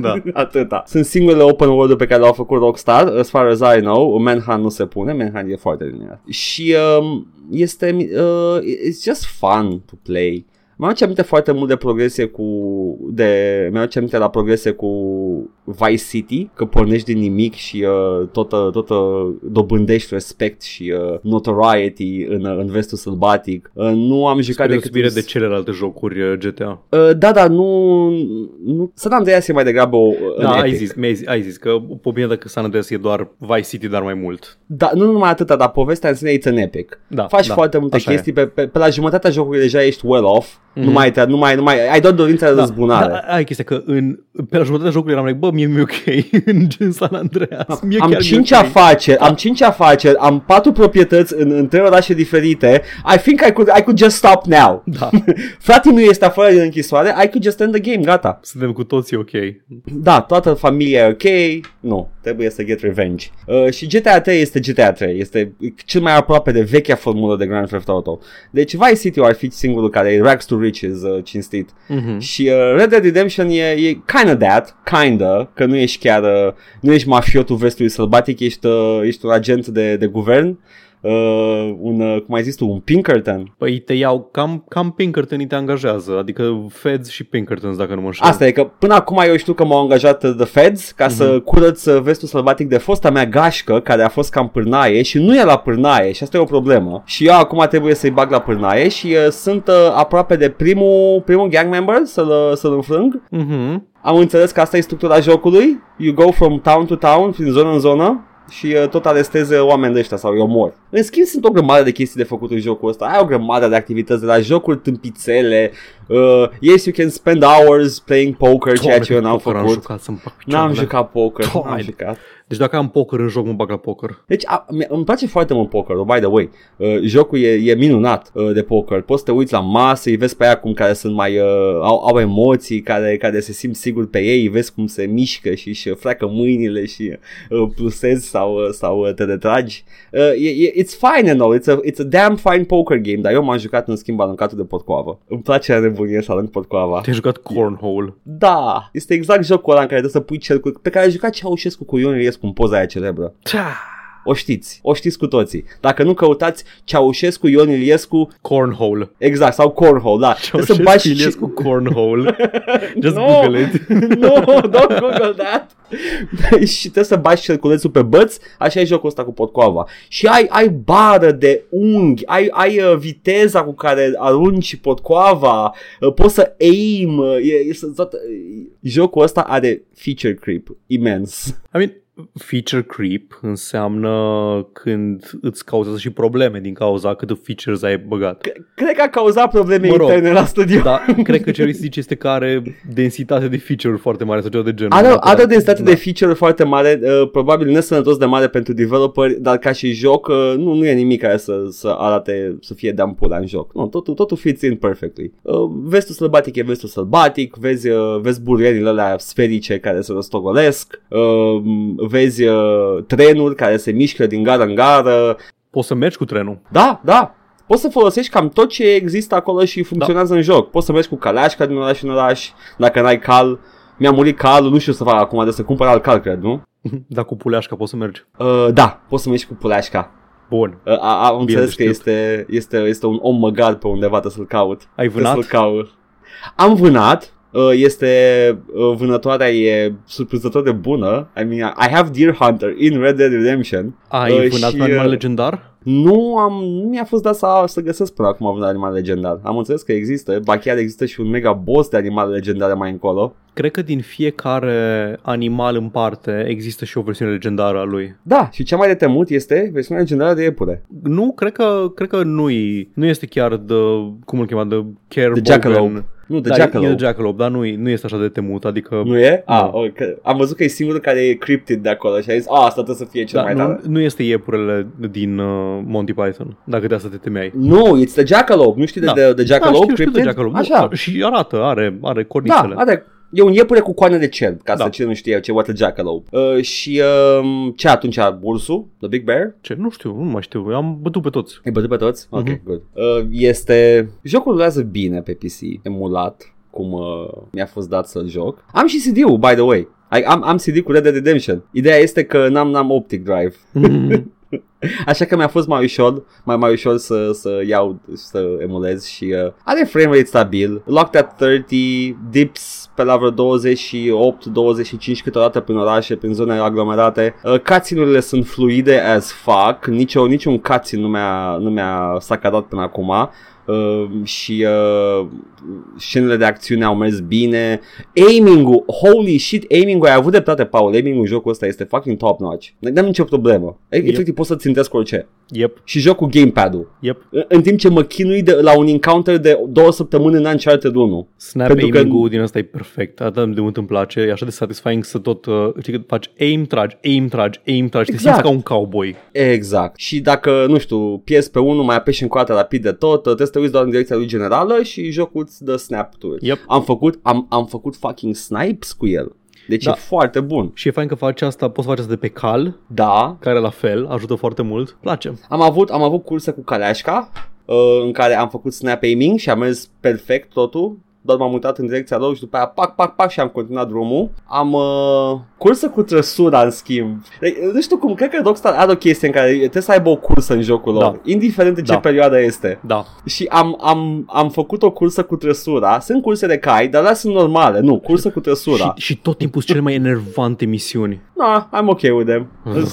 Da. Atâta. Sunt singurele open world pe care le-au făcut Rockstar, as far as I know. Manhunt nu se pune, Manhunt e foarte liniat. Și um, este, uh, it's just fun to play. Mi-am aminte foarte mult de progresie cu de mi-am aminte la progresie cu Vice City, că pornești din nimic și uh, tot, uh, tot uh, dobândești respect și uh, notoriety în, uh, în vestul sălbatic. Uh, nu am Spre jucat decât deosebire un- de celelalte jocuri uh, GTA. Uh, da, dar nu, nu San Andreas e mai degrabă o, în Da, ai Epic. zis, mi-ai zis, ai zis că pe bine dacă San Andreas e doar Vice City, dar mai mult. Da, nu numai atâta, dar povestea în sine e în Epic. Da, Faci da, foarte multe așa chestii, pe, pe, pe, la jumătatea jocului deja ești well off, Mhm. nu mai, te- nu mai, nu mai, ai doar dorința de răzbunare. Da, ai chestia că în, pe la jumătatea jocului eram like, bă, mie mi-e ok în gen San Andreas. Mie am chiar cinci mi-e ok. afaceri, am cinci afaceri, am patru proprietăți în, în trei orașe diferite. I think I could, I could just stop now. Da, Frate nu este afară din închisoare, I could just end the game, gata. suntem cu toții ok. Da, toată familia e ok, nu, trebuie să get revenge. Uh, și GTA 3 este GTA 3, este cel mai aproape de vechea formulă de Grand Theft Auto. Deci Vice City ar fi singurul care e rags to riches uh, cinstit. Mhm. Și uh, Red Dead Redemption e, e kinda that, kinda, că nu ești chiar, uh, nu ești mafiotul vestului sălbatic, ești, uh, ești un agent de, de guvern, uh, un, uh, cum ai zis tu, un Pinkerton. Păi te iau, cam, cam Pinkerton te angajează, adică Feds și Pinkertons dacă nu mă înșel. Asta e că până acum eu știu că m-au angajat uh, The Feds ca să curăț uh, vestul sălbatic de fosta mea gașcă care a fost cam pârnaie și nu e la pârnaie și asta e o problemă. Și eu acum trebuie să-i bag la pârnaie și uh, sunt uh, aproape de primul, primul gang member să-l, uh, să-l înfrâng. Mhm. Am înțeles că asta e structura jocului. You go from town to town, prin zonă în zonă și uh, tot aresteze oameni de ăștia sau îi omori. În schimb sunt o grămadă de chestii de făcut în jocul ăsta. Ai o grămadă de activități de la jocuri tâmpițele. Uh, yes, you can spend hours playing poker, ceea ce eu n-am poker Am făcut. jucat să-mi fac N-am picioarele. jucat poker, n-am Doamne. jucat. Deci dacă am poker în joc, mă bag la poker. Deci a, mi- îmi place foarte mult poker, by the way. Uh, jocul e, e minunat uh, de poker. Poți să te uiți la masă, îi vezi pe aia cum care sunt mai uh, au, au emoții, care, care se simt sigur pe ei, îi vezi cum se mișcă și își freacă mâinile și uh, plusezi sau, uh, sau uh, te retragi. Uh, e, e, it's fine and all, it's a, it's a damn fine poker game, dar eu m-am jucat în schimb aruncatul de potcoavă. Îmi place la nebunie să arunc potcoava. Te-ai jucat Cornhole. Da, este exact jocul ăla în care trebuie să pui cercul pe care a jucat Ceaușescu cu Ion Iliescu în poza aia celebră. O știți, o știți cu toții. Dacă nu căutați Ceaușescu, Ion Iliescu, Cornhole. exact, sau Cornhole, da. Trebuie să Ceaușescu bagi Iliescu Cornhole. Just No. Google it. no, don't Google that. și trebuie să bagi cerculețul pe băț, așa e jocul ăsta cu potcoava. Și ai, ai bară de unghi, ai, ai uh, viteza cu care arunci potcoava, uh, poți să aim, uh, e, e, să- toată, jocul ăsta are feature creep imens. I mean, feature creep înseamnă când îți cauzează și probleme din cauza câte features ai băgat. Cred că a cauzat probleme Mă rog. interne la studio. Dar cred că ce vrei să zici este că are densitate de feature foarte mare sau ceva de genul. Are, Neapărat. are o densitate Da. de feature foarte mare, uh, probabil nesănătos de mare pentru developeri, dar ca și joc uh, nu, nu e nimic care să, să arate, să fie de ampula în joc. Nu, totul, totul fits in perfectly. Uh, vestul sălbatic e vestul sălbatic, vezi, uh, vezi burierile alea sferice care se răstogolesc, uh, vezi uh, trenuri care se mișcă din gară în gară. Poți să mergi cu trenul. Da, da, Poți să folosești cam tot ce există acolo și funcționează în joc. Poți să mergi cu caleașca din oraș în oraș, dacă n-ai cal. Mi-a murit calul, nu știu să fac acum, de să cumpăr alt cal, cred, nu? Dar cu puleașca poți să mergi. Uh, da, poți să mergi cu puleașca. Bun. Uh, a, am Bine înțeles de că știut. este, este, este un om măgar pe undeva, trebuie să-l caut. Ai Trebuie vânat? să-l caut. Am vânat, uh, este uh, vânătoarea e surprinzător de bună. I mean, I have Deer Hunter in Red Dead Redemption. Ai Uh, vânat și, un animal uh, legendar? Nu am, nu mi-a fost dat să, să găsesc până acum un animal legendar. Am înțeles că există, ba chiar există și un mega boss de animale legendare mai încolo. Cred că din fiecare animal în parte există și o versiune legendară a lui. Da, și cea mai de temut este versiunea legendară de iepure. Nu, cred că, cred că nu nu este chiar de, cum îl chema, de Care The Jackalope. Nu, de da, Jackalope. E de Jackalope, dar nu, nu este așa de temut, adică... Nu e? Ah, Nu. ok. Am văzut că e singurul care e cryptid de acolo și a zis, a, asta trebuie să fie cel Da, mai nu, tare. nu este iepurele din uh, Monty Python, dacă de asta te temeai. Nu, it's the Jackalope. Nu știi de, Da. de, de Jackalope? da, știu, știu de cryptid? Jackalope. Așa. Nu, și arată, are, are Da, cornițele. are E un iepure cu coane de cerb, ca Da. să cine nu știe ce, what a jackalope. Uh, și uh, ce atunci, ursul? The Big Bear? Ce? Nu știu, nu mai știu. Am bătut pe toți. Ai bătut pe toți? Ok, Mhm. good. Uh, este... Jocul rulează bine pe PC, emulat, cum uh, mi-a fost dat să-l joc. Am și CD-ul, by the way. Ai, am, am CD cu Red Dead Redemption. Ideea este că n-am, n-am optic drive. Așa că mi-a fost mai ușor, mai, mai ușor să, să iau, să emulez și uh, are frame rate stabil, locked at 30, dips pe la vreo 28-25 câteodată prin orașe, prin zone aglomerate. Uh, cutscene-urile sunt fluide as fuck, Nicio, niciun cutscene nu mi-a, nu mi-a sacadat până acum. Uh, și uh, scenele de acțiune au mers bine Aiming-ul, holy shit Aiming-ul, ai avut dreptate Paul Aiming-ul în jocul ăsta este fucking top notch N-am nicio problemă Efectiv poți să țintesc orice Yep, Și joc cu gamepad-ul yep. În- În timp ce mă chinui de, la un encounter de două săptămâni în Uncharted 1 Snap Pentru că- aiming-ul din ăsta e perfect. Atât de mult îmi place. E așa de satisfying să tot... Uh, știi că faci aim, tragi, aim, tragi, aim, tragi. Te Exact. simți ca un cowboy. Exact Și dacă, nu știu, piezi pe unul Mai apeși încă o dată rapid de tot Trebuie să te uiți doar în direcția lui generală Și jocul îți dă snap to it Yep. Am făcut, am, am făcut fucking snipes cu el Deci Da. e foarte bun Și e fain că faci asta, poți face asta de pe cal, Da, care la fel ajută foarte mult. Place. Am avut, am avut curse cu Kaleașca uh, în care am făcut snap aiming și a mers perfect totul. Doar m-am uitat în direcția lor și după aia pac, pac, pac și am continuat drumul. Am uh, cursă cu trăsura în schimb. Deci, Nu știu cum, cred că Rockstar are o chestie în care trebuie să aibă o cursă în jocul lor, Da. indiferent de ce Da. perioadă este. Da. Și am, am, am făcut o cursă cu trăsura. Sunt curse de cai, dar alea sunt normale. Nu, cursă cu trăsura. Și, și tot timpul sunt cele mai enervante misiuni. No, I'm okay with them. Mhm.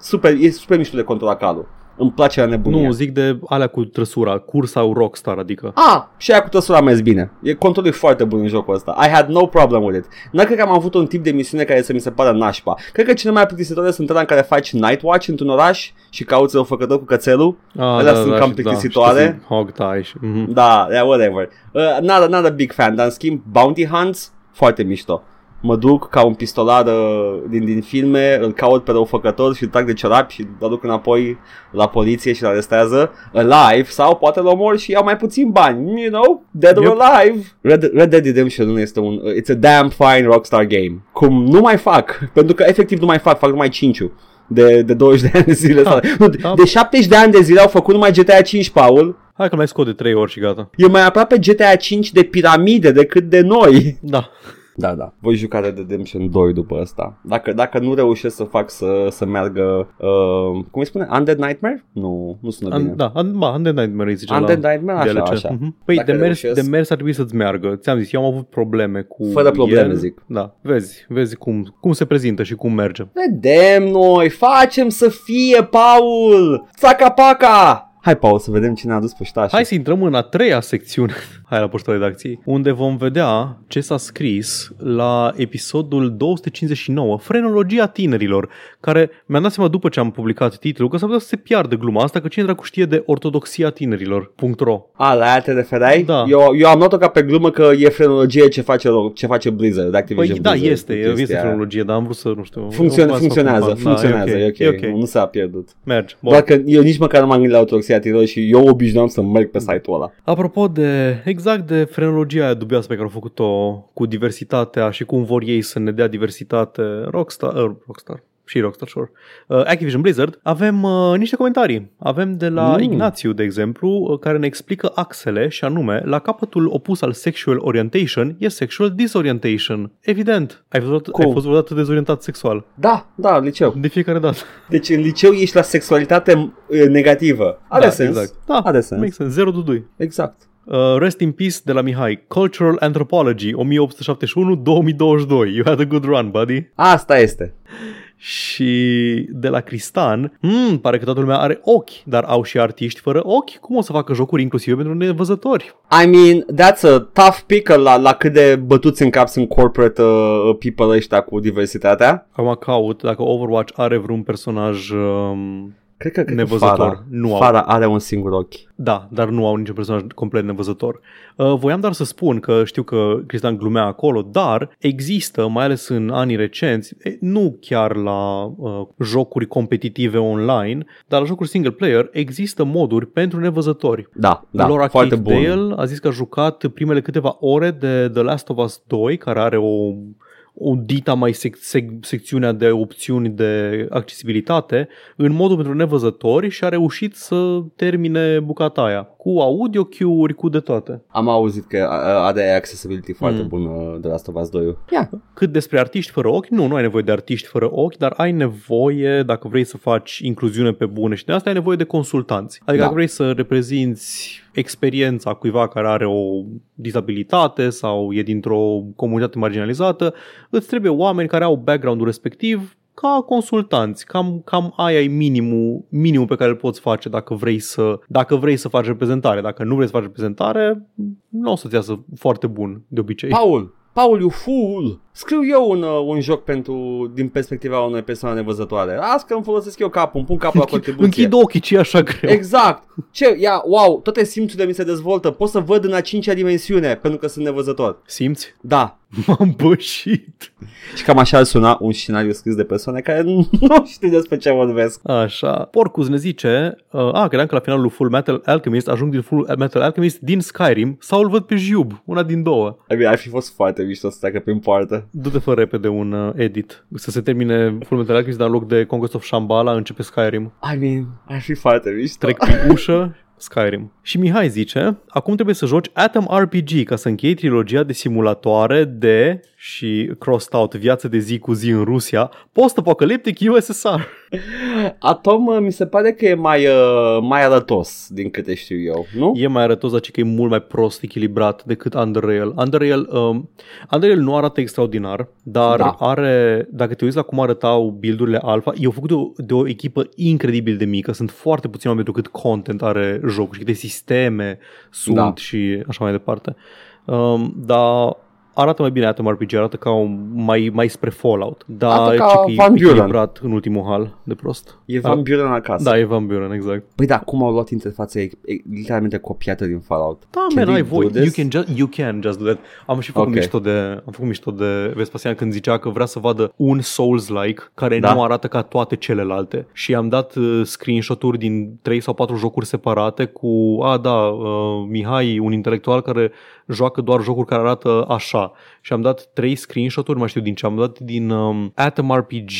Super, e super mișto de controlat calul. Îmi place la nebunie. Nu, zic de alea cu trăsura, cursa Rockstar, adică. Ah, și aia cu trăsura a mers bine. E controlul e foarte bun în jocul ăsta. I had no problem with it. Nu cred că am avut un tip de misiune care să mi se pară nașpa. Cred că cele mai plictisitoare sunt alea în care faci night watch într-un oraș și cauți o făcător cu cățelul. Ah, Alea sunt cam și- plictisitoare. și sunt hog tie și... mhm. Da, yeah, whatever. Uh, not, not a big fan, dar în schimb Bounty Hunts, foarte mișto. Mă duc ca un pistolar uh, din, din filme, îl caut pe răufăcător și îl trag de ciorapi și îl aduc înapoi la poliție și îl arestează alive sau poate îl omor și iau mai puțin bani, you know, dead or Yep. alive. Red, Red Dead Redemption nu este un, uh, it's a damn fine Rockstar game. Cum nu mai fac, pentru că efectiv nu mai fac, fac numai 5 de, de 20 de ani de zile. Ah, nu, da. De 70 de ani de zile au făcut numai GTA 5, Paul. Hai că mai scot de 3 ori și gata. E mai aproape GTA 5 de piramide decât de noi. Da. Da, da. Voi juca Red Dead Redemption 2 după asta. Dacă, dacă nu reușesc să fac să, să meargă, uh, cum îi spune, Undead Nightmare? Nu, nu sună bine. An, da, an, ba, Undead Nightmare îi zice Undead la Nightmare, așa, DLC. așa. Mhm. Păi Dacă de mers, reușesc. de mers ar trebui să-ți meargă. Ți-am zis, eu am avut probleme cu Fără probleme, el. zic. Da, vezi, vezi cum, cum se prezintă și cum merge. Vedem noi, facem să fie, Paul! Țaca-paca! Hai, Paul, să vedem cine a adus poștașul. Hai să intrăm în a treia secțiune, hai la poșta redacției, unde vom vedea ce s-a scris la episodul 259, Frenologia tinerilor, care mi-am dat seama după ce am publicat titlul că s-ar putea să se piardă gluma asta, că cine dracu știe de ortodoxia tinerilor.ro. A, la aia te referai? Da. Eu, eu am luat-o ca pe glumă că e frenologie ce face, ce face Blizzard, Păi Activision da, Blizzard, este, cu este chestia aia. frenologie, dar am vrut să, nu știu... Funcțion, eu- funcționează, Da, funcționează, e e ok, e ok. nu s-a pierdut. Merge. Bun. Doar că eu nici măcar nu m-am gândit la ortodoxia tinerilor și eu obișnuam să merg pe site-ul ăla. Apropo de, exact de frenologia aia dubioasă pe care au făcut-o cu diversitatea și cum vor ei să ne dea diversitate Rockstar, uh, Rockstar și Rockstar, sure. Uh, Activision Blizzard, avem uh, niște comentarii. Avem de la Mm. mm. Ignațiu, de exemplu, uh, care ne explică axele și anume, la capătul opus al sexual orientation e sexual disorientation. Evident, ai fost, Cum? ai fost vreodată dezorientat sexual. Da, da, liceu. De fiecare dată. Deci în liceu ești la sexualitate e, negativă. Are da, sens. Exact. Da, Are sens. Make sense. Zero dudui. Exact. Uh, rest in peace de la Mihai. Cultural Anthropology 1871-2022. You had a good run, buddy. Asta este. Și de la Cristan, hmm, pare că toată lumea are ochi, dar au și artiști fără ochi. Cum o să facă jocuri inclusive pentru nevăzători? I mean, that's a tough pick la, la cât de bătuți în cap sunt corporate uh, people ăștia cu diversitatea. Acum caut dacă Overwatch are vreun personaj um, Cred că, cred Nevăzător. Că Fara, Nu au. Fara are un singur ochi. Da, dar nu au niciun personaj complet nevăzător. Uh, voiam doar să spun că știu că Cristian glumea acolo, dar există, mai ales în anii recenți, e, nu chiar la uh, jocuri competitive online, dar la jocuri single player, există moduri pentru nevăzători. Da, da, Laura foarte Kate bun. Dale a zis că a jucat primele câteva ore de The Last of Us 2, care are o o dita mai sec- sec- secțiunea de opțiuni de accesibilitate în modul pentru nevăzători și a reușit să termine bucata aia cu audio cue-uri, cu de toate. Am auzit că a- are accessibility foarte Mm. bună de Last of Us 2. Ia, Cât despre artiști fără ochi, nu, nu ai nevoie de artiști fără ochi, dar ai nevoie, dacă vrei să faci incluziune pe bune și de asta ai nevoie de consultanți. Adică Da. dacă vrei să reprezinți experiența cuiva care are o dizabilitate sau e dintr-o comunitate marginalizată, îți trebuie oameni care au background-ul respectiv ca consultanți, cam, cam aia e minimul, minimul pe care îl poți face dacă vrei, să, dacă vrei să faci reprezentare. Dacă nu vrei să faci reprezentare, nu o să-ți iasă foarte bun de obicei. Paul, Paul, you fool! Scriu eu un, uh, un joc pentru, din perspectiva unei persoane nevăzătoare. Las că îmi folosesc eu capul, îmi pun capul la contribuție. Închid ochii, ce e așa greu? Exact. Ce? Ia, wow, toate simțurile mi se dezvoltă. Pot să văd în a cincea dimensiune pentru că sunt nevăzător. Simți? Da. M-am bășit. Și cam așa ar suna un scenariu scris de persoane care nu știu despre ce vorbesc. Așa. Porcus ne zice, uh, a, credeam că la finalul lui Full Metal Alchemist ajung din Full Metal Alchemist din Skyrim sau îl văd pe Jube, una din două. I mean, ar fi fost foarte mișto să treacă prin poartă. Du-te fă repede un uh, edit. Să se termine Full Metal Alchemist, dar în loc de Conquest of Shambhala începe Skyrim. I mean, ar fi foarte mișto. Trec prin ușă, Skyrim. Și Mihai zice, acum trebuie să joci Atom RPG ca să închei trilogia de simulatoare de și crossed out viață de zi cu zi în Rusia, post-apocaliptic USSR. Atom uh, mi se pare că e mai, uh, mai arătos din câte știu eu, nu? E mai arătos, dar că e mult mai prost echilibrat decât Underrail. Underrail, um, Underrail nu arată extraordinar, dar Da. are, dacă te uiți la cum arătau buildurile alfa, e făcut de o, de o echipă incredibil de mică. Sunt foarte puțini oameni pentru cât content are jocul și câte sisteme sunt Da. și așa mai departe. Um, dar arată mai bine Atom RPG, arată ca un, mai, mai spre Fallout. Dar Arată ca ce că e Van Buren. echilibrat în ultimul hal de prost. E Van Buren acasă. Da, e Van Buren, exact. Păi da, cum au luat interfața e, e, literalmente copiată din Fallout. Da, Can man, they ai do voi. You this? can, just, you can just do that. Am și făcut Ok. mișto de, am făcut mișto de Vespasian când zicea că vrea să vadă un Souls-like care Da. nu arată ca toate celelalte. Și am dat uh, screenshot-uri din 3 sau 4 jocuri separate cu, a, da, uh, Mihai, un intelectual care joacă doar jocuri care arată așa. Și am dat 3 screenshot-uri, nu mai știu din ce, am dat din um, Atom RPG,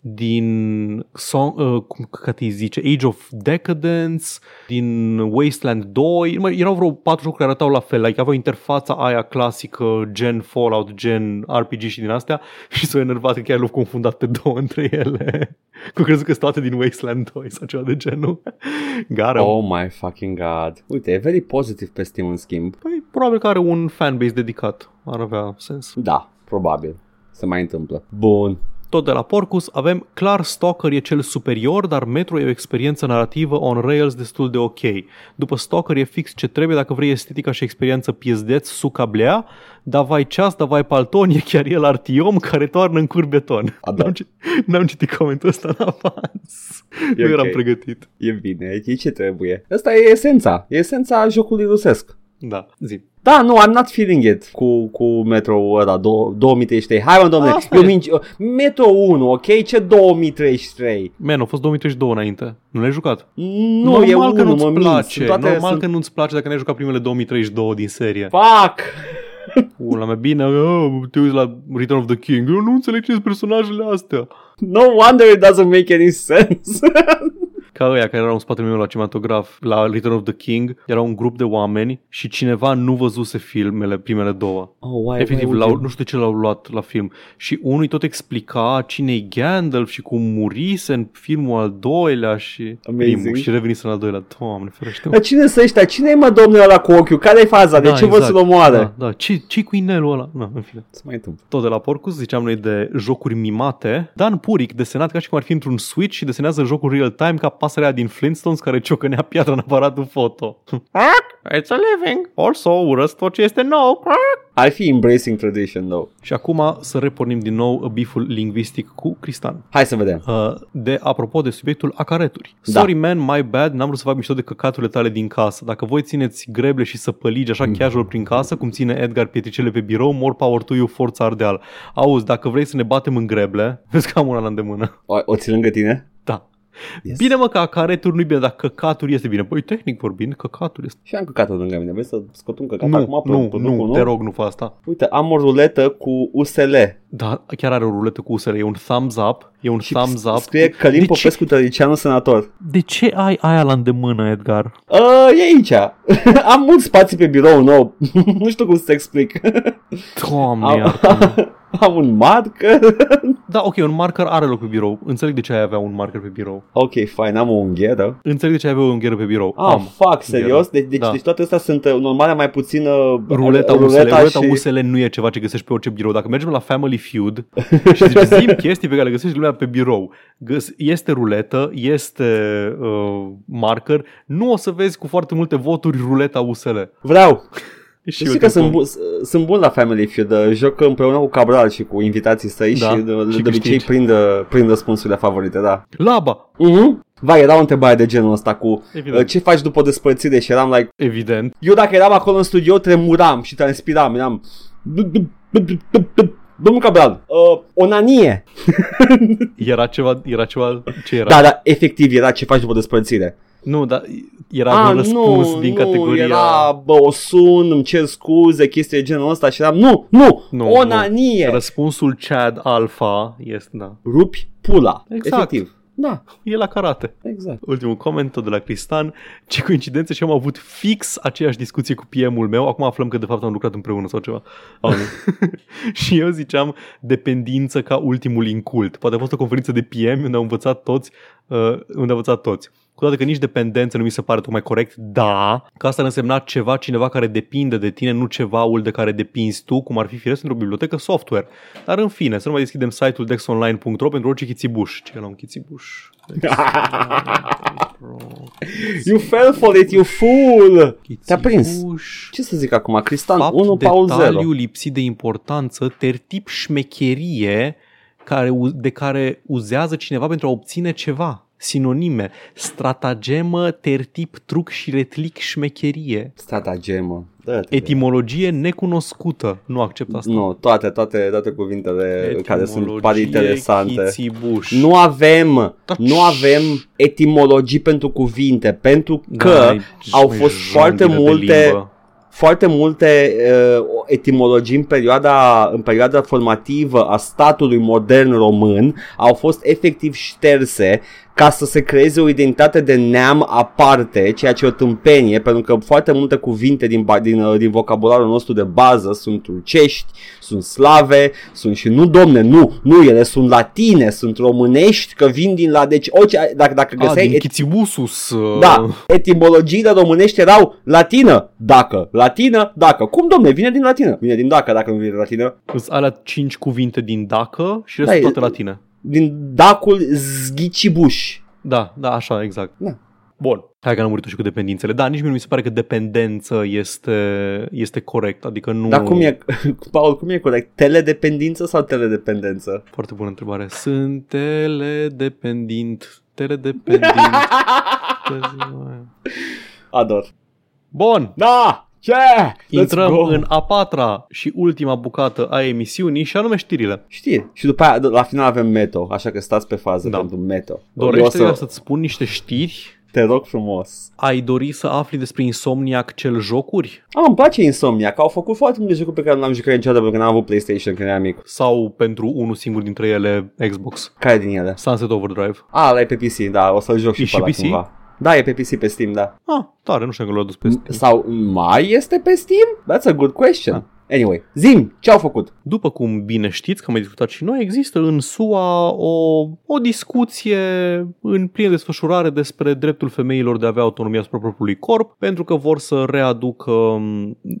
din Song, uh, cum că te zice, Age of Decadence, din Wasteland 2, mă, erau vreo patru jocuri care arătau la fel, like aveau interfața aia clasică, gen Fallout, gen RPG și din astea și s-au enervat că chiar le-au confundat pe două între ele. Că crezut că sunt toate din Wasteland 2 sau ceva de genul. Gara. Oh my fucking god. Uite, e very pozitiv pe Steam în schimb. Păi, probabil că are un fanbase dedicat. Ar avea sens. Da, probabil. Se mai întâmplă. Bun. Tot de la Porcus avem clar Stalker e cel superior, dar Metro e o experiență narrativă on rails destul de ok. După Stalker e fix ce trebuie dacă vrei estetica și experiență piezdeț sucablea, dar vai ceas, dar vai palton, e chiar el artiom care toarnă în curbeton. A, da. N-am, citit, n-am citit comentul ăsta în avans. E nu eram ok. pregătit. E bine, e ce trebuie. Asta e esența. E esența jocului rusesc. Da, zi. Da, nu, I'm not feeling it cu, cu Metro ăla, do- 2033. Hai mă, domnule, Asta eu e. minci, Metro 1, ok? Ce 2033? Man, a fost 2032 înainte. Nu l-ai jucat? Nu, Normal e că 1, nu-ți mă minți. place. Sunt Toate, Normal sunt... că nu-ți place dacă n-ai jucat primele 2032 din serie. Fuck! Ula mea, bine, oh, te uiți la Return of the King. Eu nu înțeleg cine sunt personajele astea. No wonder it doesn't make any sense. Ca ăia care erau în spatele meu la cinematograf, la Return of the King, era un grup de oameni și cineva nu văzuse filmele, primele două. oh, why, Efectiv, why l-au, would nu știu de ce l-au luat la film. Și unul tot explica cine e Gandalf și cum murise în filmul al doilea și Amazing. primul și revenise în al doilea. Doamne, ferește. Dar cine sunt ăștia? Cine e mă domnul ăla cu ochiul? Care e faza? De ce vă să-l omoare? Da, da. Ce, ce cu inelul ăla? Na, în fine. Se mai întâmplă. Tot de la Porcus, ziceam noi de jocuri mimate. Dan Puric, desenat ca și cum ar fi într-un Switch și desenează jocul real-time ca pasărea din Flintstones care ciocănea piatra în aparatul foto. It's a living. Also, urăsc tot ce este nou. Ar fi embracing tradition, though. Și acum să repornim din nou biful lingvistic cu Cristan. Hai să vedem. Uh, de apropo de subiectul acareturi. Da. Sorry man, my bad, n-am vrut să fac mișto de căcaturile tale din casă. Dacă voi țineți greble și să păligi așa casual prin casă, cum ține Edgar pietricele pe birou, more power to you, forța ardeal. Auzi, dacă vrei să ne batem în greble, vezi că am una la îndemână. O, o ții lângă tine? Da. Yes. Bine mă că acareturi nu-i bine, dar căcaturi este bine. Păi tehnic vorbind, căcaturi este. Și am căcat lângă mine. Vrei să scot un căcat Nu, acum? pe nu, producul, nu, te rog, nu fă asta. Uite, am o ruletă cu USL. Da, chiar are o ruletă cu USR, e un thumbs up, e un Și thumbs up. scrie Călim de, Popescu, tăricianul senator. de ce ai aia la îndemână, Edgar? Uh, e aici. am mult spații pe birou nou. nu știu cum să te explic. Doamne, am, iartă-mă. am un marker. Da, ok, un marker are loc pe birou. Înțeleg de ce ai avea un marker pe birou. ok, fine, am o ungheră. Înțeleg de ce ai avea o ungheră pe birou. Ah, Am. fuck, serios? Deci, deci, Da. deci toate astea sunt uh, normale, mai puțin uh, Ruleta, USL. ruleta Ruleta și... USL nu e ceva ce găsești pe orice birou. Dacă mergem la Family Feud și zici, zi chestii pe care le găsești lumea pe birou. Găs- este ruletă, este uh, marker. Nu o să vezi cu foarte multe voturi ruleta USL. Vreau. Și Știi eu că te sunt, pun. bu- sunt bun la Family Feud, uh, joc împreună cu Cabral și cu invitații săi Da, și uh, de, și de obicei câștigi. prind, uh, prind răspunsurile favorite, da. Laba, Mhm. Vai, era o întrebare de genul ăsta cu Evident. uh, ce faci după despărțire și eram like, evident. eu dacă eram acolo în studio tremuram și transpiram, eram Domnul Cabral, uh, onanie. Era ceva, era ceva, ce era? Da, da, efectiv era ce faci după despărțire. Nu, dar era un răspuns din Ah, nu, categoria... era, bă, o sun, îmi cer scuze, chestii de genul ăsta și eram, nu, nu, Nu, onanie. nu. Răspunsul Chad Alpha este, da. Rupi pula. Exact. Efectiv. Da, E la karate. exact. Ultimul coment tot de la Cristan. Ce coincidență și am avut fix aceeași discuție cu PM-ul meu. Acum aflăm că de fapt am lucrat împreună sau ceva. Oh, nu. și eu ziceam dependință ca ultimul incult. Poate a fost o conferință de PM unde au învățat toți, uh, unde au învățat toți. Cu toate că nici dependență nu mi se pare tocmai corect, da, că asta ar însemna ceva, cineva care depinde de tine, nu cevaul de care depinzi tu, cum ar fi firesc într-o bibliotecă software. Dar în fine, să nu mai deschidem site-ul dexonline.ro pentru orice chițibuș. Ce e la un chițibuș? You fell for it, you fool! Te-a prins. Chițibuș. Ce să zic acum? Cristan Fapt, 1, Paul 0. detaliu lipsit de importanță, tertip șmecherie care, u- de care uzează cineva pentru a obține ceva. Sinonime, stratagemă, tertip, truc și retlic șmecherie. Stratagemă. Dă-te. Etimologie necunoscută. Nu accept asta. Nu, toate, toate, toate cuvintele care sunt Etimologie, pare interesante. chițibuș. Nu avem, nu avem etimologii pentru cuvinte, pentru că Da, ai- au mai fost junghiile foarte de multe limbă. foarte multe uh, etimologii în perioada, în perioada formativă a statului modern român au fost efectiv șterse ca să se creeze o identitate de neam aparte, ceea ce e o tâmpenie, pentru că foarte multe cuvinte din, ba- din, uh, din vocabularul nostru de bază sunt turcești, sunt slave, sunt și nu domne, nu, nu, ele sunt latine, sunt românești, că vin din la, deci orice, dacă, dacă A, găseai din et- Chițibusus. uh, da, etimologiile românești erau latină, dacă, latină, dacă. Cum, domne, vine din latină? Vine din dacă, dacă nu vine din latină. Sunt alea cinci cuvinte din dacă și Da, restul e- toate latine. Din dacul zghicibuș. Da, da, așa, exact. Da. Bun. Hai că am murit și cu dependențele. Da, nici mie nu mi se pare că dependență este, este corect. Adică nu... Dar cum e, Paul, cum e corect? Teledependință sau teledependență? Foarte bună întrebare. Sunt teledependent. Teledependent. Ador. Bun. Da! Ce? Intrăm Let's go. în a patra și ultima bucată a emisiunii și anume știrile. Știi, și după aia la final avem Meto, așa că stați pe fază Da. pentru Meto. Eu Dorește o să... să-ți spun niște știri? Te rog frumos. Ai dori să afli despre Insomniac cel jocuri? Ah, îmi place Insomnia, că au făcut foarte multe jocuri pe care nu l-am jucat niciodată pentru că n-am avut PlayStation când eram mic. Sau pentru unul singur dintre ele Xbox? Care din ele? Sunset Overdrive. Ah, ăla e pe PC, da, o să-l joc și, E pe și ăla PC? cumva. Da, e pe PC pe Steam, da. Ah, tare, nu știu că l-au adus pe Steam. Sau mai este pe Steam? That's a good question. Da. Anyway, zim, ce au făcut? După cum bine știți, că am mai discutat și noi, există în SUA o, o discuție în plină desfășurare despre dreptul femeilor de a avea autonomia asupra propriului corp, pentru că vor să readucă,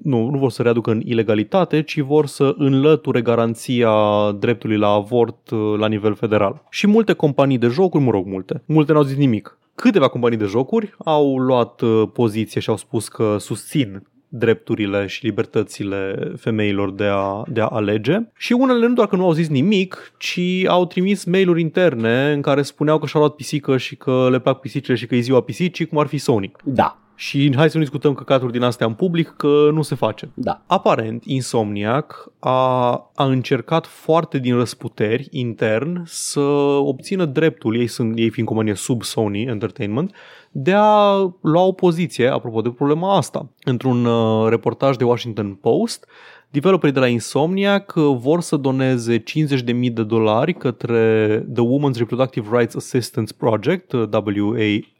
nu, nu vor să readucă în ilegalitate, ci vor să înlăture garanția dreptului la avort uh, la nivel federal. Și multe companii de jocuri, mă rog, multe, multe n-au zis nimic. Câteva companii de jocuri au luat uh, poziție și au spus că susțin drepturile și libertățile femeilor de a, de a alege. Și unele nu doar că nu au zis nimic, ci au trimis mail-uri interne în care spuneau că și-au luat pisică și că le plac pisicile și că e ziua pisicii, cum ar fi Sony. Da, Și hai să nu discutăm căcaturi din astea în public, că nu se face. da. Aparent, Insomniac a, a încercat foarte din răsputeri intern să obțină dreptul, ei, sunt, ei fiind companie sub Sony Entertainment, de a lua o poziție apropo de problema asta. Într-un uh, reportaj de Washington Post, developerii de la Insomniac uh, vor să doneze 50.000 de dolari către The Women's Reproductive Rights Assistance Project, uh,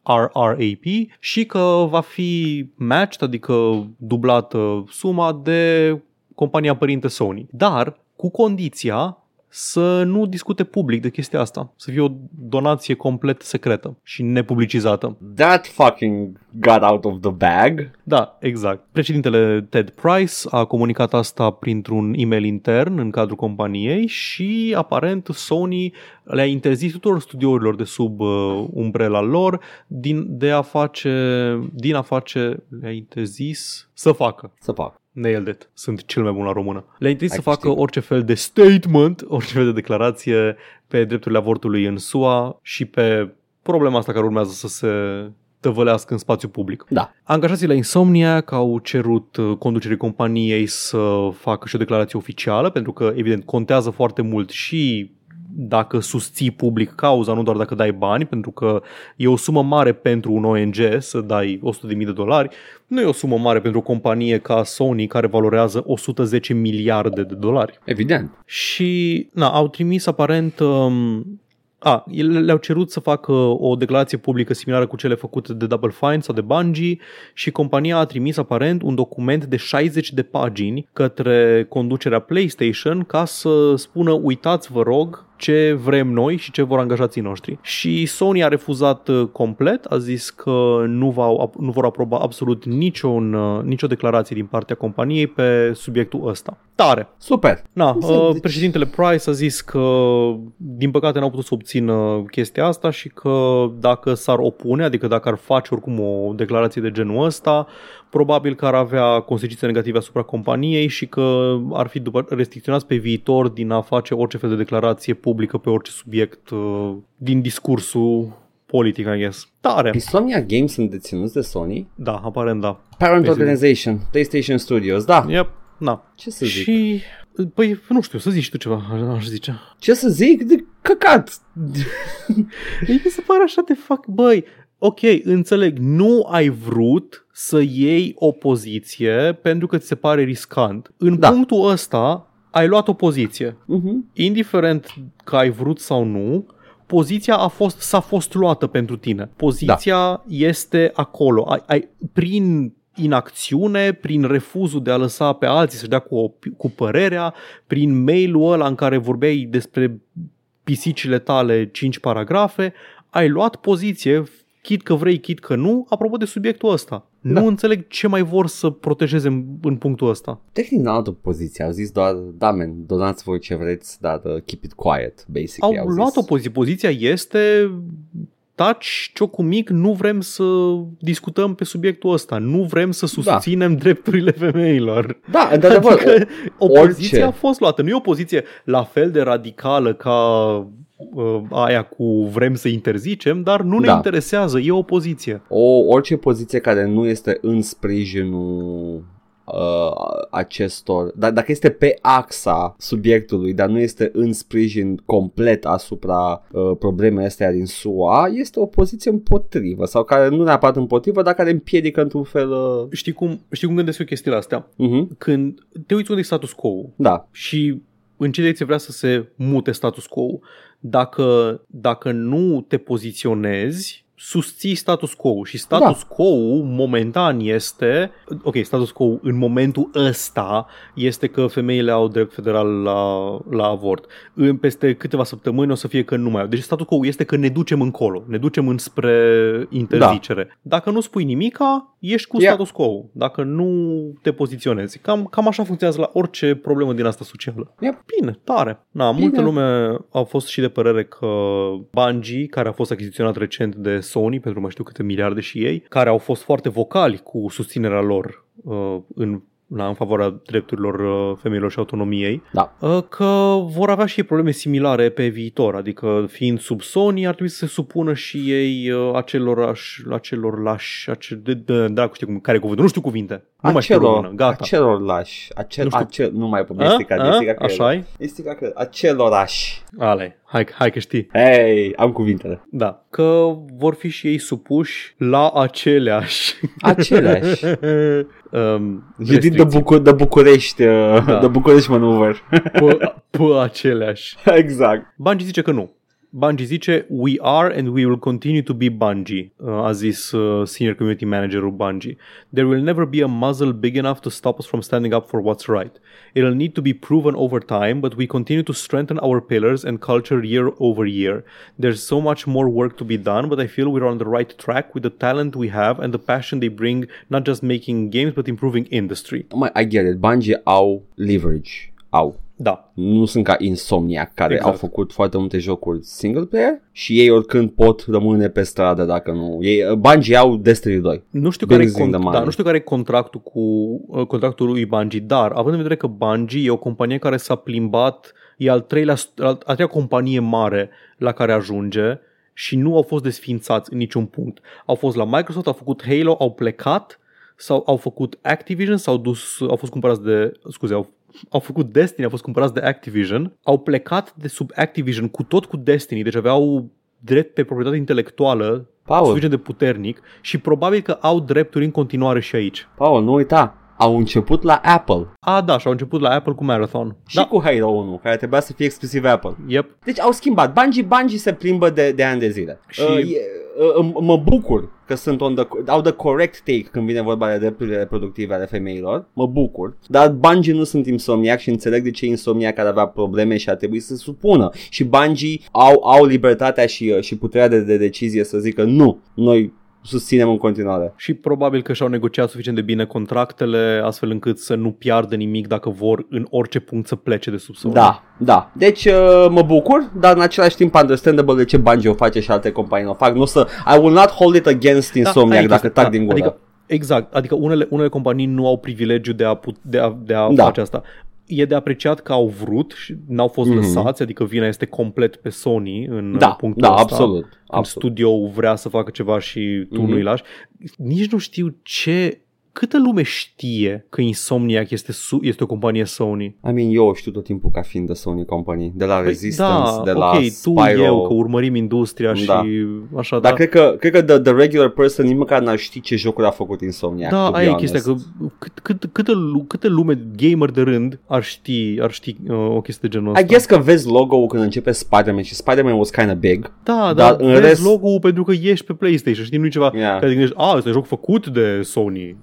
WARRAP, și că va fi matched, adică dublată suma de compania părinte Sony. Dar cu condiția să nu discute public de chestia asta. Să fie o donație complet secretă și nepublicizată. That fucking got out of the bag. Da, exact. Președintele Ted Price a comunicat asta printr-un e-mail intern în cadrul companiei și aparent Sony le-a interzis tuturor studiourilor de sub uh, umbrela lor din, de a face, din a face, le-a interzis să facă. Să fac. Nailed it. Sunt cel mai bun la română. Le-a interzis Ai să facă câștigat. orice fel de statement, orice fel de declarație pe drepturile avortului în SUA și pe problema asta care urmează să se tăvălească în spațiu public. Da. Angajații la Insomniac au cerut uh, conducerii companiei să facă și o declarație oficială, pentru că, evident, contează foarte mult și dacă susții public cauza, nu doar dacă dai bani, pentru că e o sumă mare pentru un ONG să dai 100.000 de dolari, nu e o sumă mare pentru o companie ca Sony care valorează 110 miliarde de dolari. Evident. Și na, au trimis aparent um, a, ele le-au cerut să facă o declarație publică similară cu cele făcute de Double Fine sau de Bungie și compania a trimis aparent un document de 60 de pagini către conducerea PlayStation ca să spună uitați vă rog ce vrem noi și ce vor angajații noștri. Și Sony a refuzat uh, complet, a zis că nu, va, nu vor aproba absolut niciun, uh, nicio declarație din partea companiei pe subiectul ăsta. Tare! Super. Na, Cum să- uh, deci- președintele Price a zis că din păcate n-au putut să obțină chestia asta și că dacă s-ar opune, adică dacă ar face oricum o declarație de genul ăsta, probabil că ar avea consecințe negative asupra companiei și că ar fi după, restricționați pe viitor din a face orice fel de declarație publică pe orice subiect uh, din discursul politic, I guess. Tare! Insomnia Games sunt deținuți de Sony. Da, aparent da. Parent Păi, Organization, PlayStation Studios, da. Yep, na. Ce să zic? Și, păi, nu știu, să zici tu ceva, aș zice. Ce să zic? De căcat. Ei mi se pare așa de fac, băi, ok, înțeleg, nu ai vrut să iei o poziție pentru că ți se pare riscant. În Da. punctul ăsta ai luat o poziție. Mhm. Indiferent că ai vrut sau nu, poziția a fost, s-a fost luată pentru tine. Poziția da. este acolo. Ai, ai, prin inacțiune, prin refuzul de a lăsa pe alții să-și dea cu, o, cu părerea, prin mail-ul ăla în care vorbeai despre pisicile tale 5 paragrafe, ai luat poziție, chit că vrei, chit că nu, apropo de subiectul ăsta. Da. Nu înțeleg ce mai vor să protejeze în, în punctul ăsta. Tehnic n-au altă poziție, au zis doar, da, men, donați voi ce vreți, dar uh, keep it quiet, basically. Au, Au, luat zis. o poziție. Poziția este taci ciocul mic, nu vrem să discutăm pe subiectul ăsta, nu vrem să susținem da. drepturile femeilor. Da, într-adevăr, Adică opoziția orice. a fost luată. Nu e o poziție la fel de radicală ca uh, aia cu vrem să interzicem, dar nu ne Da. interesează, e o poziție. o, orice poziție care nu este în sprijinul uh, acestor, dar dacă este pe axa subiectului, dar nu este în sprijin complet asupra uh, problemei astea din SUA, este o poziție împotrivă sau care nu neapărat împotrivă, dar care împiedică într-un fel... Uh, Știi cum, știi cum gândesc eu chestiile astea? uh-huh. Când te uiți unde e status quo Da, și în ce direcție vrea să se mute status quo. Dacă, dacă nu te poziționezi, susții status quo și status da. quo momentan este, ok, status quo în momentul ăsta este că femeile au drept federal la, la avort. În peste câteva săptămâni o să fie că nu mai au. Deci status quo este că ne ducem încolo, ne ducem înspre interzicere. Da. Dacă nu spui nimica, ești cu Yeah. status quo. Dacă nu te poziționezi. Cam, cam așa funcționează la orice problemă din asta socială. Yep. Bine, tare. Na, Bine. multă lume a fost și de părere că Bungie, care a fost achiziționat recent de Sony pentru mai știu câte miliarde și ei, care au fost foarte vocali cu susținerea lor uh, în na, în favoarea drepturilor uh, femeilor și autonomiei, Da. uh, că vor avea și ei probleme similare pe viitor, adică fiind sub Sony ar trebui să se supună și ei uh, acelorași, acelorlași, ace, de, de, dracu știu cum, care e cuvântul, nu știu cuvinte, nu mai știu română, gata. Acelorlași. Acel, Nu știu. acel, nu mai A? este ca A? este ca Așa e? Este ca că acelorași. Ale, hai, hai că știi. Hei, am cuvintele. Da, că vor fi și ei supuși la aceleași. Aceleași. um, You did the, restricții. Bucu- the București, uh, Da. the București maneuver. pe, pe aceleași. exact. Bungie zice că nu. Bungie zice, we are and we will continue to be Bungie, uh, a zis uh, senior community managerul Bungie. There will never be a muzzle big enough to stop us from standing up for what's right. It'll need to be proven over time, but we continue to strengthen our pillars and culture year over year. There's so much more work to be done, but I feel we're on the right track with the talent we have and the passion they bring, not just making games, but improving industry. I get it. Bungie au leverage. Au. Da, Nu sunt ca Insomniac care Exact. au făcut foarte multe jocuri single player și ei oricând pot rămâne pe stradă dacă nu. Ei, Bungie au Destiny 2. Nu știu, care e, Benzin de cont- mare. da, nu știu care e contractul cu uh, contractul lui Bungie, dar având în vedere că Bungie e o companie care s-a plimbat, e al treilea, al, a treia companie mare la care ajunge și nu au fost desfințați în niciun punct. Au fost la Microsoft, au făcut Halo, au plecat sau au făcut Activision, s-au dus, au fost cumpărați de, scuze, au, au făcut Destiny, au fost cumpărați de Activision, au plecat de sub Activision cu tot cu Destiny, deci aveau drept pe proprietate intelectuală Paul, suficient de puternic și probabil că au drepturi în continuare și aici. Paul, nu uita. Au început la Apple A, da, și au început la Apple cu Marathon. și da, cu Halo 1, care trebuia să fie exclusiv Apple. yep. Deci au schimbat. Bungie, Bungie se plimbă de, de ani de zile. Și- Uh, e, uh, m- mă bucur că sunt on the, au the correct take când vine vorba de drepturile reproductive ale femeilor. Mă bucur. Dar Bungie nu sunt insomniac și înțeleg de ce insomniac ar avea probleme și ar trebui să se supună. Și Bungie au, au libertatea și, uh, și puterea de, de decizie să zică nu, noi susținem în continuare. Și probabil că și-au negociat suficient de bine contractele astfel încât să nu piardă nimic dacă vor în orice punct să plece de sub sol. Da, da. Deci uh, mă bucur, dar în același timp understandable de ce Bungie o face și alte companii o fac. Nu o să, I will not hold it against Insomniac aia e dacă chestia, tac din gură. Adică, exact, adică unele, unele companii nu au privilegiu de a, put, de a, de a Da. face asta. E de apreciat că au vrut și n-au fost Mhm. lăsați, adică vina este complet pe Sony în da, punctul da, ăsta. absolut. Când absolut. studio vrea să facă ceva și tu Mhm. nu-i lași. Nici nu știu ce... Câtă lume știe că Insomniac este, su- este o companie Sony? I mean, eu o știu tot timpul ca fiind de Sony Company, de la Păi, Resistance, da, de ok, la tu, Spyro. eu, că urmărim industria Da. și așa, Dar da. cred că, cred că the, the regular person nici măcar n-ar ști ce jocuri a făcut Insomniac. Da, to be aia e honest. chestia, că cât, cât, câtă, lu- câtă lume gamer de rând ar ști, ar ști uh, o chestie de genul ăsta. I guess că vezi logo-ul când începe Spider-Man și Spider-Man was kind of big. Da, Dar dar în vezi rest- logo-ul pentru că ești pe PlayStation, știi, nu ceva Yeah. care te gândești, a, este un joc făcut de Sony.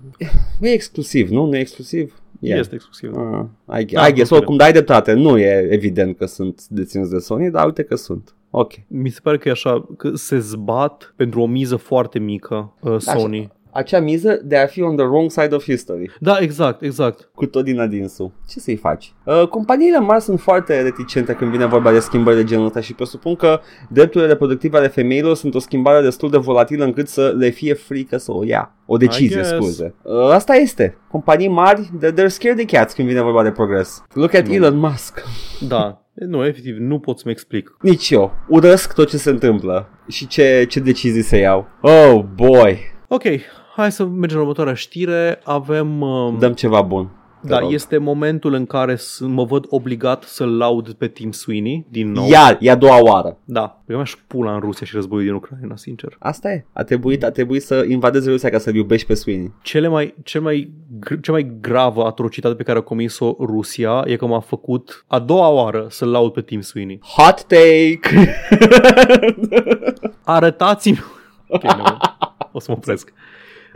Nu e exclusiv, nu? Nu e exclusiv? Yeah. Este exclusiv. Uh, I, Da, I guess, nu oricum dai dreptate. Nu e evident că sunt deținuți de Sony, dar uite că sunt. Ok. Mi se pare că e așa, că se zbat pentru o miză foarte mică uh, Sony. Acea miză de a fi on the wrong side of history. Da, exact, exact. Cu tot din adinsul. Ce să-i faci? Uh, companiile mari sunt foarte reticente când vine vorba de schimbări de genul ăsta și presupun că drepturile reproductive ale femeilor sunt o schimbare destul de volatilă încât să le fie frică să o ia. O decizie, guess. scuze. Uh, asta este. Companii mari, they're, they're scared de cats când vine vorba de progres. Look at Nu. Elon Musk. Da. Nu, efectiv, nu pot să-mi explic. Nici eu. Urăsc tot ce se întâmplă și ce, ce decizii se iau. Oh, boy. Ok, hai să mergem la următoarea știre. Avem... Um, Dăm ceva bun. Te da, rog. este momentul în care s- mă văd obligat să-l laud pe Tim Sweeney din nou. Ia, e a doua oară. Da, eu mi-aș pula în Rusia și războiul din Ucraina, sincer. Asta e. A trebuit, a trebuit să invadezi Rusia ca să-l iubești pe Sweeney. Cele mai, cel mai, gr- cea mai gravă atrocitate pe care a comis-o Rusia e că m-a făcut a doua oară să-l laud pe Tim Sweeney. Hot take! Arătați-mi... Ok, nu, o să mă opresc.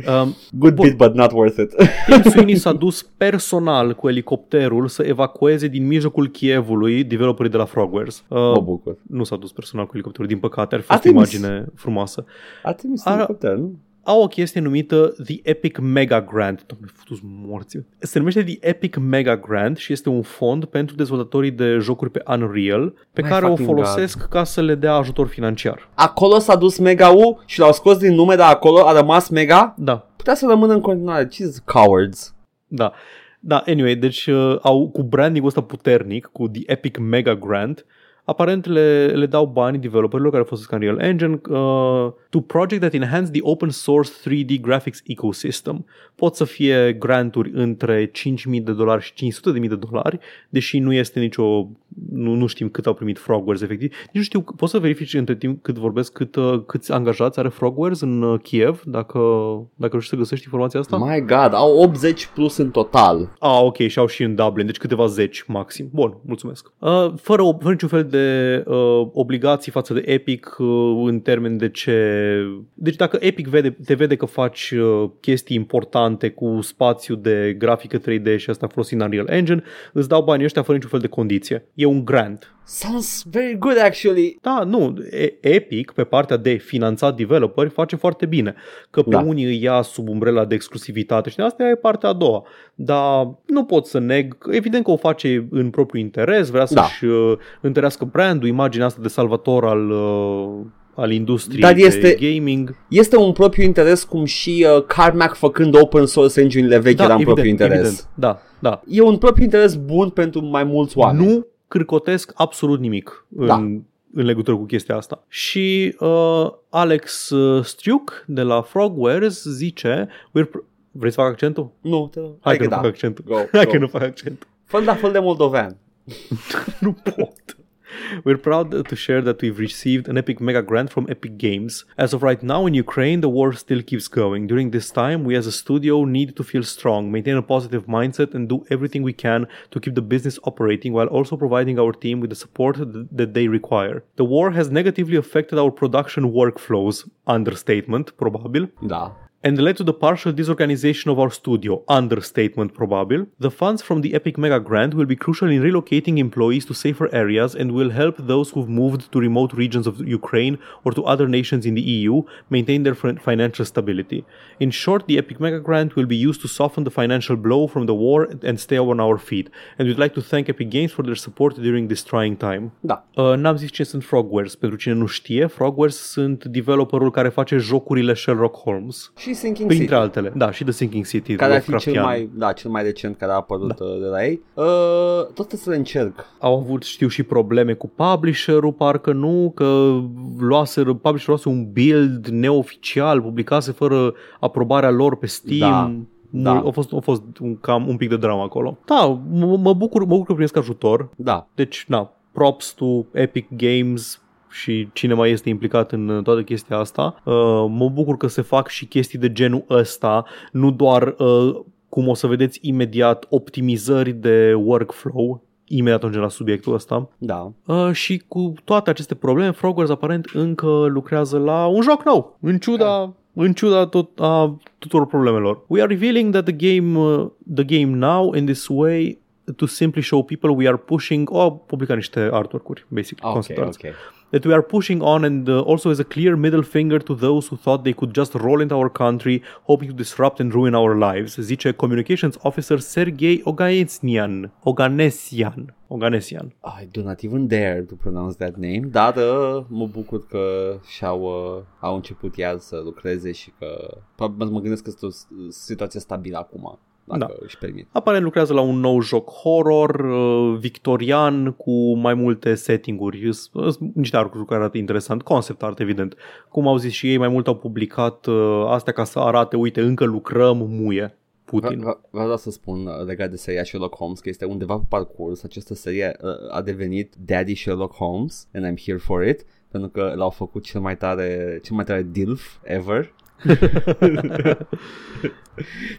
Um, Good Bun. bit, but not worth it. Tim Sweeney s-a dus personal cu elicopterul să evacueze din mijlocul Kievului developerii de la Frogwares. mă Uh, bucur. nu s-a dus personal cu elicopterul, din păcate, ar fi A fost o trimis. imagine frumoasă. A trimis Ara- un helicopter, nu? Au o chestie numită The Epic Mega Grant. Doamne, futus morți. Se numește The Epic Mega Grant și este un fond pentru dezvoltatorii de jocuri pe Unreal pe My care o fucking folosesc ca să le dea ajutor financiar. Acolo s-a dus Mega U și l-au scos din nume, dar acolo a rămas Mega? Da. putea să rămână în continuare. Ce cowards? Da. Da, anyway, deci uh, au cu branding ăsta puternic, cu The Epic Mega Grant, aparent le, le dau bani developerilor care folosesc Unreal Engine uh, to project that enhance the open source 3D graphics ecosystem. Pot să fie granturi între 5.000 de dolari și 500.000 de dolari, deși nu este nicio nu, nu știm cât au primit Frogwares efectiv. Nici nu știu, poți să verifici între timp cât vorbesc, cât, uh, câți angajați are Frogwares în uh, Kiev, dacă, dacă nu știu să găsești informația asta? My God, au 80 plus în total. Ah, ok, și au și în Dublin, deci câteva zeci maxim. Bun, mulțumesc. Uh, fără, fără niciun fel de uh, obligații față de Epic uh, în termen de ce... Deci dacă Epic vede, te vede că faci uh, chestii importante cu spațiu de grafică 3D și asta folosind Unreal Engine, îți dau banii ăștia fără niciun fel de condiție. E un grant. Sounds very good actually. Da, nu, Epic pe partea de finanțat developeri face foarte bine. Că pe da. unii îi ia sub umbrela de exclusivitate și asta e partea a doua. Dar nu pot să neg, evident că o face în propriu interes, vrea da. să-și uh, întărească brandul, imaginea asta de salvator al uh, al industriei Dar este, de gaming. Este un propriu interes cum și uh, Carmack făcând open source engine-urile vechi da, era un propriu interes. Evident. Da, da. E un propriu interes bun pentru mai mulți oameni. Nu cârcotesc absolut nimic da. în, în legătură cu chestia asta. Și uh, Alex uh, Striuk de la Frogwares zice We're Vrei să fac accentul? Nu, te Hai, Hai că, că nu da. fac accentul. Go, Hai go. că nu fac accentul. Fă la fel de moldovean. nu pot. We're proud to share that we've received an Epic Mega Grant from Epic Games. As of right now in Ukraine, the war still keeps going. During this time, we as a studio need to feel strong, maintain a positive mindset, and do everything we can to keep the business operating while also providing our team with the support that they require. The war has negatively affected our production workflows. Understatement, probabil. Da and led to the partial disorganization of our studio, understatement probable. The funds from the Epic Mega Grant will be crucial in relocating employees to safer areas and will help those who've moved to remote regions of Ukraine or to other nations in the EU maintain their financial stability. In short, the Epic Mega Grant will be used to soften the financial blow from the war and stay on our feet. And we'd like to thank Epic Games for their support during this trying time. Da. Uh, n-am zis ce sunt Frogwares. Pentru cine nu știe, Frogwares sunt developerul care face jocurile Sherlock Holmes. Și Sinking Printre City. altele. Da, și The Sinking City. Care ar fi cel mai, da, cel mai recent care a apărut da. Uh, de la ei. Uh, tot să le încerc. Au avut, știu, și probleme cu publisherul, parcă nu, că luase, publisherul luase un build neoficial, publicase fără aprobarea lor pe Steam. Da. Da. A fost, a fost un, cam un pic de drama acolo. Da, mă, mă bucur, mă bucur că primesc ajutor. Da. Deci, na, props to Epic Games și cine mai este implicat în toată chestia asta. Uh, mă bucur că se fac și chestii de genul ăsta, nu doar, uh, cum o să vedeți imediat, optimizări de workflow, imediat ajungem la subiectul ăsta. Da. Uh, și cu toate aceste probleme, Frogwares aparent încă lucrează la un joc nou, în ciuda da în ciuda tot, a tuturor problemelor. We are revealing that the game, uh, the game now in this way to simply show people we are pushing, o, oh, publica niște artwork-uri, basic, okay, concept arts. Okay that we are pushing on and uh, also as a clear middle finger to those who thought they could just roll into our country hoping to disrupt and ruin our lives, zice Communications Officer Sergei Oganesian. Oganesian. Oganesian. I do not even dare to pronounce that name, dar uh, mă bucur că și-au uh, au început iar să lucreze și că mă gândesc că este o situație stabilă acum dacă da. își permit. Aparent lucrează la un nou joc horror uh, victorian cu mai multe setting-uri, niște arcuri care arată interesant, concept art evident. Cum au zis și ei, mai mult au publicat uh, astea ca să arate, uite, încă lucrăm, muie. Putin. Vreau să spun uh, legat de seria Sherlock Holmes că este undeva pe parcurs această serie uh, a devenit Daddy Sherlock Holmes and I'm here for it pentru că l-au făcut cel mai tare, cel mai tare DILF ever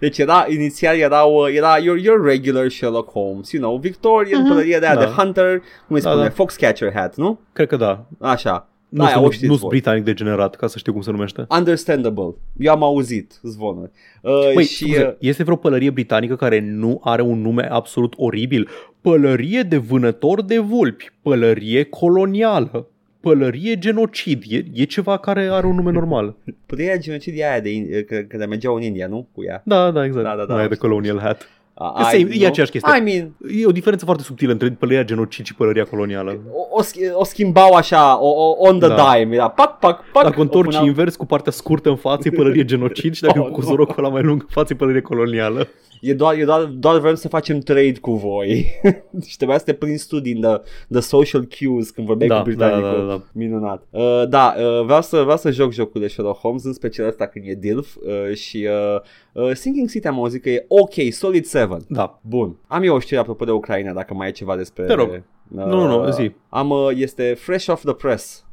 deci era, inițial erau, era your, your regular Sherlock Holmes, you know, Victorian, uh-huh. pălăria de, da. de Hunter, cum îi da, spune, da. Foxcatcher hat, nu? Cred că da. Așa. Nu da, sunt nu britanic degenerat, ca să știu cum se numește. Understandable. Eu am auzit zvonuri. Uh, Băi, și, scuze, uh, este vreo pălărie britanică care nu are un nume absolut oribil? Pălărie de vânător de vulpi, pălărie colonială pălărie genocid. E, e ceva care are un nume normal. Pălăria genocid e aia de, că, că mergeau în India, nu? Cu ea. Da, da, exact. Da, da, da. Aia de colonial hat. A- Same, e nu? aceeași chestie. I mean, E o diferență foarte subtilă între pălăria genocid și pălăria colonială. o, o, schi- o schimbau așa, o, o, on the Da. dime, era pac, pac, pac. Dacă o întorci puneau- invers cu partea scurtă în față e pălărie genocid și dacă Oh, oh, cu nu. zorocul ăla mai lung în față e pălărie colonială. E doar, e doar, doar vrem să facem trade cu voi. și trebuia să te prinzi tu din the, the social cues când vorbeai Da, cu britanicul. da, da, da. Minunat. Uh, da, uh, vreau, să, vreau să joc jocul de Sherlock Holmes, în special asta când e DILF uh, și uh, uh, Sinking City am auzit că e ok, Solid 7. Da. Bun. Am eu o știre apropo de Ucraina, dacă mai e ceva despre... Te rog. Uh, Nu, nu, nu, zi. Am, uh, este fresh off the press.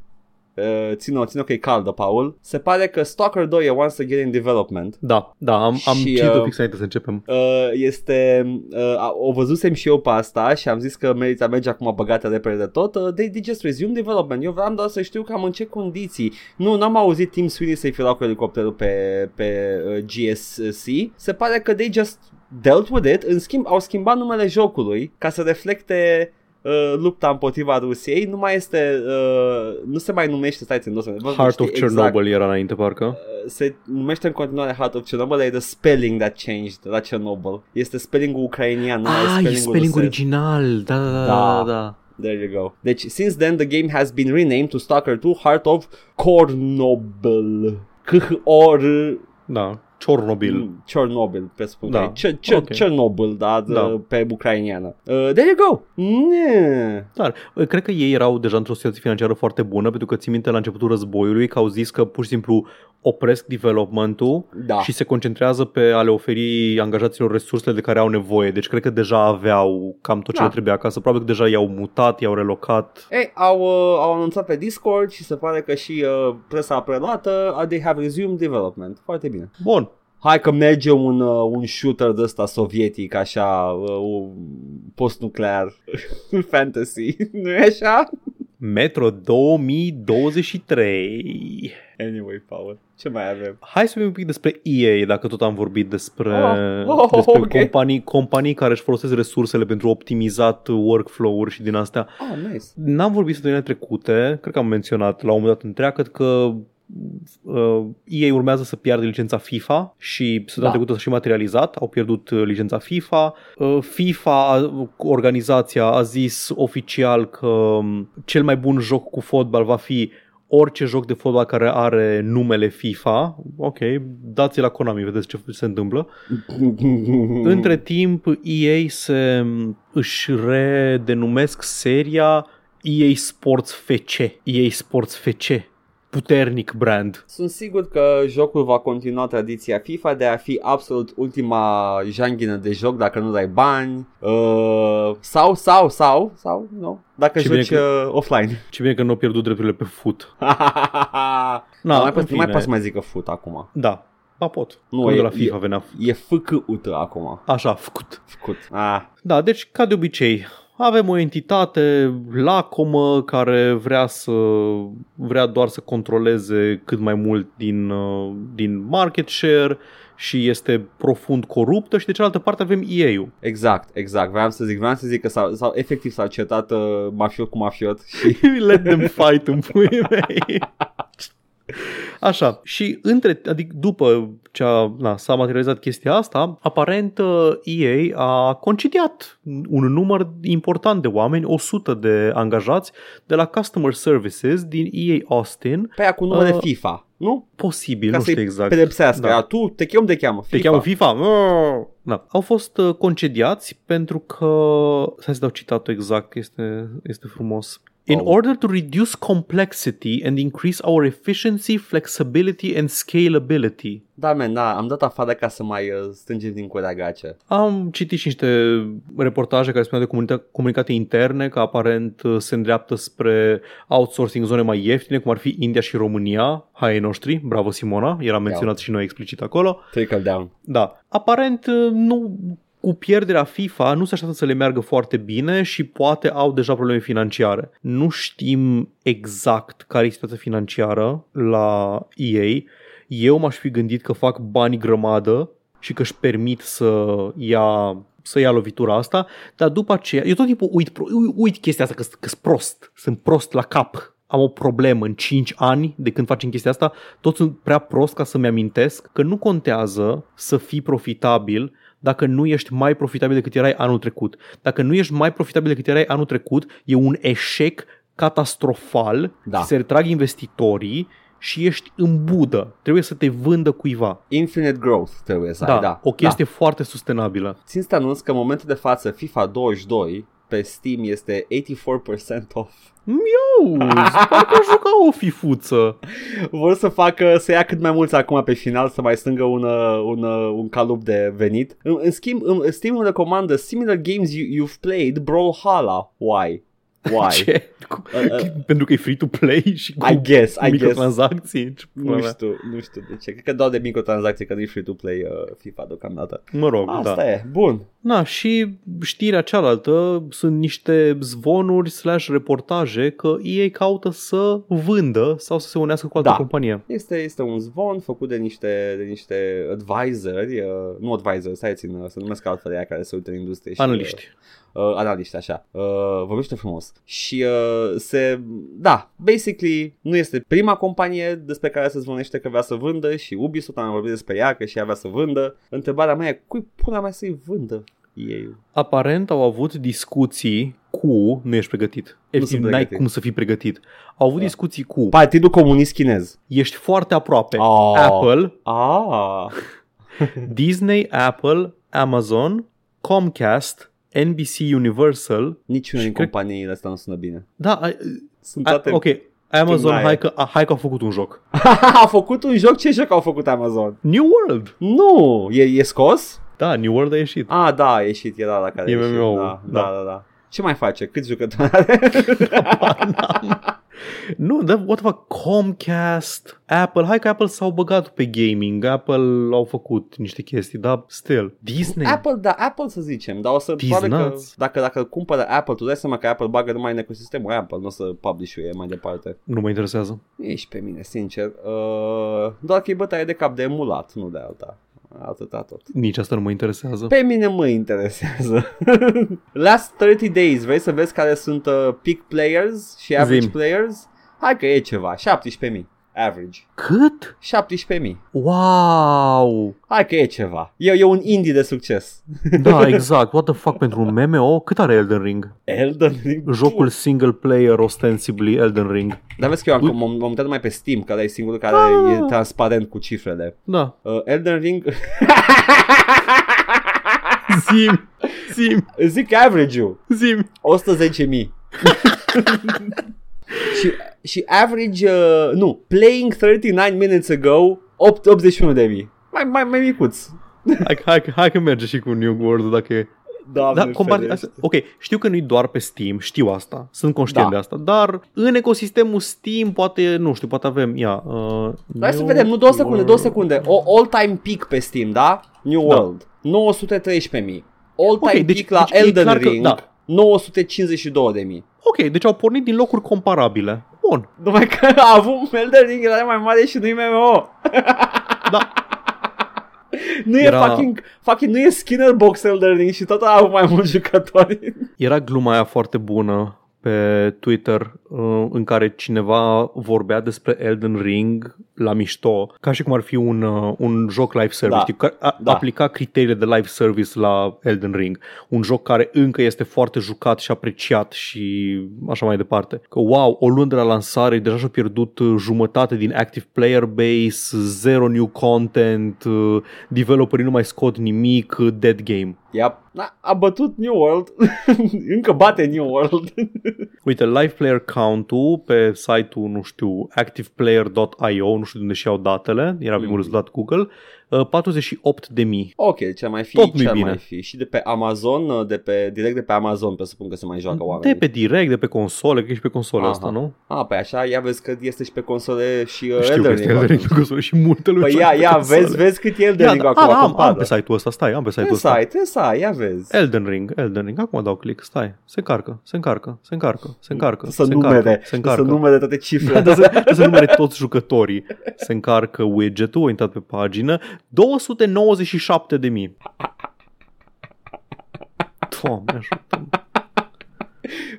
Uh, țin-o, țin-o că e caldă, Paul. Se pare că Stalker 2 e once again in development. Da, da, am, am Și, citit-o uh, fix înainte să începem. Uh, este uh, o văzusem și eu pe asta și am zis că merită a merge acum băgată repede de tot uh, they, they just resume development eu vreau doar să știu cam în ce condiții nu, n-am auzit Tim Sweeney să-i fi luat cu elicopterul pe, pe uh, GSC se pare că they just dealt with it în schimb au schimbat numele jocului ca să reflecte uh, lupta împotriva Rusiei nu mai este uh, nu se mai numește stai țin, nu se Heart of știi exact Chernobyl era înainte, parcă. se numește în continuare Heart of Chernobyl, e the spelling that changed la Chernobyl. Este spellingul ucrainian, nu mai Ah, e spellingul spelling rusesc. original. Da, da, da, Da. da, da. There you go. Deci, since then, the game has been renamed to Stalker 2 Heart of Cornobyl. C-O-R... Da, Chernobyl. Chernobyl, presupun Da. că e. Ce- ce- Ok. Chernobyl, da, Da. da, pe ucrainiană. Uh, there you go. Ne. Dar cred că ei erau deja într-o situație financiară foarte bună, pentru că țin minte la începutul războiului că au zis că pur și simplu opresc development-ul Da. și se concentrează pe a le oferi angajaților resursele de care au nevoie. Deci cred că deja aveau cam tot ce Da. le trebuia acasă. Probabil că deja i-au mutat, i-au relocat. Ei, au, uh, au anunțat pe Discord și se pare că și uh, presa preluată, uh, they have resumed development. Foarte bine. Bun. Hai că merge un, uh, un shooter de ăsta sovietic, așa, uh, un post-nuclear, fantasy, nu e așa? Metro 2023. Anyway, Paul, ce mai avem? Hai să vorbim un pic despre EA, dacă tot am vorbit despre, Oh, oh, despre ok. companii, companii care își folosesc resursele pentru optimizat workflow-uri și din astea. Ah, nice. N-am vorbit săptămâna trecute, cred că am menționat la un moment dat întreagă că uh, EA urmează să piardă licența FIFA și săptămâna Da. trecută s-a și materializat, au pierdut uh, licența FIFA. Uh, FIFA, a- organizația, a zis oficial că um, cel mai bun joc cu fotbal va fi orice joc de fotbal care are numele FIFA. Ok, dați la Konami, vedeți ce se întâmplă. Între timp, EA se își redenumesc seria EA Sports FC. EA Sports FC. Puternic brand. Sunt sigur că jocul va continua tradiția FIFA de a fi absolut ultima janghină de joc dacă nu dai bani uh, sau, sau, sau, sau, nu, dacă Ce bine joci uh, offline. Ce bine că nu au pierdut drepturile pe foot. Na, Na, nu mai, în pot, nu mai fine. pot să mai zică foot acum. Da, ba pot. Nu, Nu, e- de la FIFA e- venea. E FCUT acum. Așa, făcut. Făcut. Ah, Da, deci ca de obicei, avem o entitate lacomă care vrea să vrea doar să controleze cât mai mult din, uh, din market share și este profund coruptă și de cealaltă parte avem EA-ul. exact, exact. Vreau să zic, vreau să zic că s-au, s-au efectiv s-au certat uh, mafiot cu mafiot și Let them fight în puii mei. Așa, și între, adică după ce a, na, s-a materializat chestia asta, aparent uh, EA a concediat un număr important de oameni, 100 de angajați de la Customer Services din EA Austin, pe aia cu numele Uh, FIFA, nu? posibil, Ca nu să-i știu exact. pedepsească. Da. Da. Tu te chem de cheamă FIFA. Te cheamă FIFA? Da. Au fost uh, concediați pentru că... Să să dau citatul exact, că este, este frumos. In Oh. order to reduce complexity and increase our efficiency, flexibility and scalability. Da, man, da, am dat afară ca să mai uh, strângem din curea gace. Am citit și niște reportaje care spuneau de comunica- comunicate interne că aparent uh, se îndreaptă spre outsourcing în zone mai ieftine, cum ar fi India și România, hai ai noștri, bravo Simona, era menționat și noi explicit acolo. Trickle down. Da. Aparent nu cu pierderea FIFA nu se așteaptă să le meargă foarte bine și poate au deja probleme financiare. Nu știm exact care e situația financiară la EA. Eu m-aș fi gândit că fac bani grămadă și că își permit să ia să ia lovitura asta, dar după aceea, eu tot timpul uit, uit, uit chestia asta, că, că sunt prost, sunt prost la cap, am o problemă în 5 ani de când facem chestia asta, tot sunt prea prost ca să-mi amintesc că nu contează să fii profitabil dacă nu ești mai profitabil decât erai anul trecut. Dacă nu ești mai profitabil decât erai anul trecut, e un eșec catastrofal, Da. se retrag investitorii și ești în budă. Trebuie să te vândă cuiva. Infinite growth trebuie să Da, ai, da. o chestie foarte sustenabilă. Da. Țin să te anunț că în momentul de față FIFA 22 pe Steam este 84% off. Miau, parcă juca o fifuță. Vor să facă, să ia cât mai mulți acum pe final, să mai strângă un, uh, un, uh, un calup de venit. În, în schimb, în, Steam îmi recomandă similar games you, you've played, Brawlhalla. Why? Why? Ce? Cu- Uh, uh. Pentru că e free-to-play și cu I guess, I guess. microtransacții. Ce pula Nu mea. știu, nu știu de ce. Cred că doar de microtransacții, că nu e free-to-play uh, FIFA deocamdată. Mă rog, Asta da. e, bun. Na, și știrea cealaltă sunt niște zvonuri slash reportaje că ei caută să vândă sau să se unească cu altă Da. companie. Este, este un zvon făcut de niște, de niște advisori, uh, nu advisori, stai țin, uh, să numesc altfel ea care se uită în industrie. Și, Analiști. Uh, uh, analiști, așa. Uh, vorbește frumos. Și uh, se, da, basically nu este prima companie despre care se zvonește că vrea să vândă și Ubisoft am vorbit despre ea că și ea vrea să vândă. Întrebarea mea e, cui pula mea să-i vândă ei? Aparent au avut discuții cu... Nu ești pregătit. Efectiv, sunt n-ai pregătit. cum să fii pregătit. Au avut Da. discuții cu... Partidul Comunist Chinez. Ești foarte aproape. Oh. Apple, Ah, Disney, Apple, Amazon, Comcast, NBC Universal. niciuna Și din cred- companiile astea nu sună bine. Da, a, Sunt a, toate... ok. Amazon, Tâmnaie. hai că, a, hai că au făcut un joc. a făcut un joc? Ce joc au făcut Amazon? New World. Nu, e, e scos? Da, New World a ieșit. Ah, da, a ieșit, era la care E a ieșit. MMO-ul, Da, da. da, da, da. Ce mai face? Câți jucători are? Nu, dar what the fuck, Comcast, Apple, hai că Apple s-au băgat pe gaming, Apple au făcut niște chestii, dar still, Disney, Apple, da, Apple să zicem, dar o să These probabil că nuts. dacă, dacă cumpără Apple, tu dai seama că Apple bagă numai în ecosistemul Apple, nu o să publish mai departe. nu mă interesează. Ești pe mine, sincer. Uh, doar că e bătaie de cap de emulat, nu de alta. Atâta tot. Nici asta nu mă interesează. Pe mine mă interesează. Last 30 days, vrei să vezi care sunt uh, peak players și average Zim. players? Hai că e ceva, 17.000 average. Cât? 17.000. Wow! Hai că e ceva. E, e un indie de succes. Da, exact. What the fuck, pentru un MMO? Cât are Elden Ring? Elden Ring. Jocul single player, ostensibly Elden Ring. Dar vezi că eu am, m-am, m-am uitat numai pe Steam, că ăla e singurul care Ah. e transparent cu cifrele. Da. Uh, Elden Ring, Zim! Zim! zic average-ul, Zim! 110.000. și, și average, uh, nu, playing 39 minutes ago, 8, 81 de mii. Mai, mai, mai micuț. Hai, hai, hai că merge și cu New World dacă e... Doamne Da, compar- ferește. asta, ok, știu că nu-i doar pe Steam, știu asta, sunt conștient Da. de asta, dar în ecosistemul Steam poate, nu știu, poate avem, ia... Uh, Hai să New vedem, nu două secunde, World. două secunde. O all-time peak pe Steam, da? New Da. World. 913.000. All-time Ok, deci- peak la deci e Elden clar că- Ring. da. 952.000. Ok, deci au pornit din locuri comparabile. Bun, Numai că a avut Elden Ring era mai mare și nu-i MMO. da. Nu Era- e fucking, fucking, nu e Skinner Box Elden Ring și tot a avut mai mulți jucători. Era gluma aia foarte bună pe Twitter uh, în care cineva vorbea despre Elden Ring la mișto, ca și cum ar fi un, uh, un joc live service, Da. știi, că a, Da. aplica criteriile de live service la Elden Ring. Un joc care încă este foarte jucat și apreciat și așa mai departe. Că wow, o lună de la lansare deja și-a pierdut uh, jumătate din active player base, zero new content, uh, developerii nu mai scot nimic, uh, dead game. Yep. Na, a bătut New World. Încă bate New World. Uite, live player count-ul pe site-ul, nu știu, activeplayer.io, nu știu de unde și iau datele, era primul Mm. rezultat Google, uh, 48 de mii. ok, ce mai fi, Tot nu-i ce bine. mai fi. Și de pe Amazon, de pe, direct de pe Amazon, presupun că se mai joacă De oamenii. pe direct, de pe console, că ești pe console Aha. asta, nu? A, pe așa, ia vezi că este și pe console și uh, Știu că Elden este Ring. Elden Ring pe console și multe lume Păi joacă ia, pe ia, console. vezi, vezi cât e Elden Ia, Ring da, acum, a, am, am compară. pe site-ul ăsta, stai, am pe site-ul Trebuie să ăsta. ai, trebuie să ai, ia vezi. Elden Ring, Elden Ring, acum dau click, stai, se încarcă, se încarcă, se încarcă, se încarcă, Să se numere, încarcă, se să încarcă. numere toate Da, cifrele. trebuie să, trebuie să numere toți jucătorii. Se încarcă widget-ul, a intrat pe pagină, 297 de mii. Doamne ajută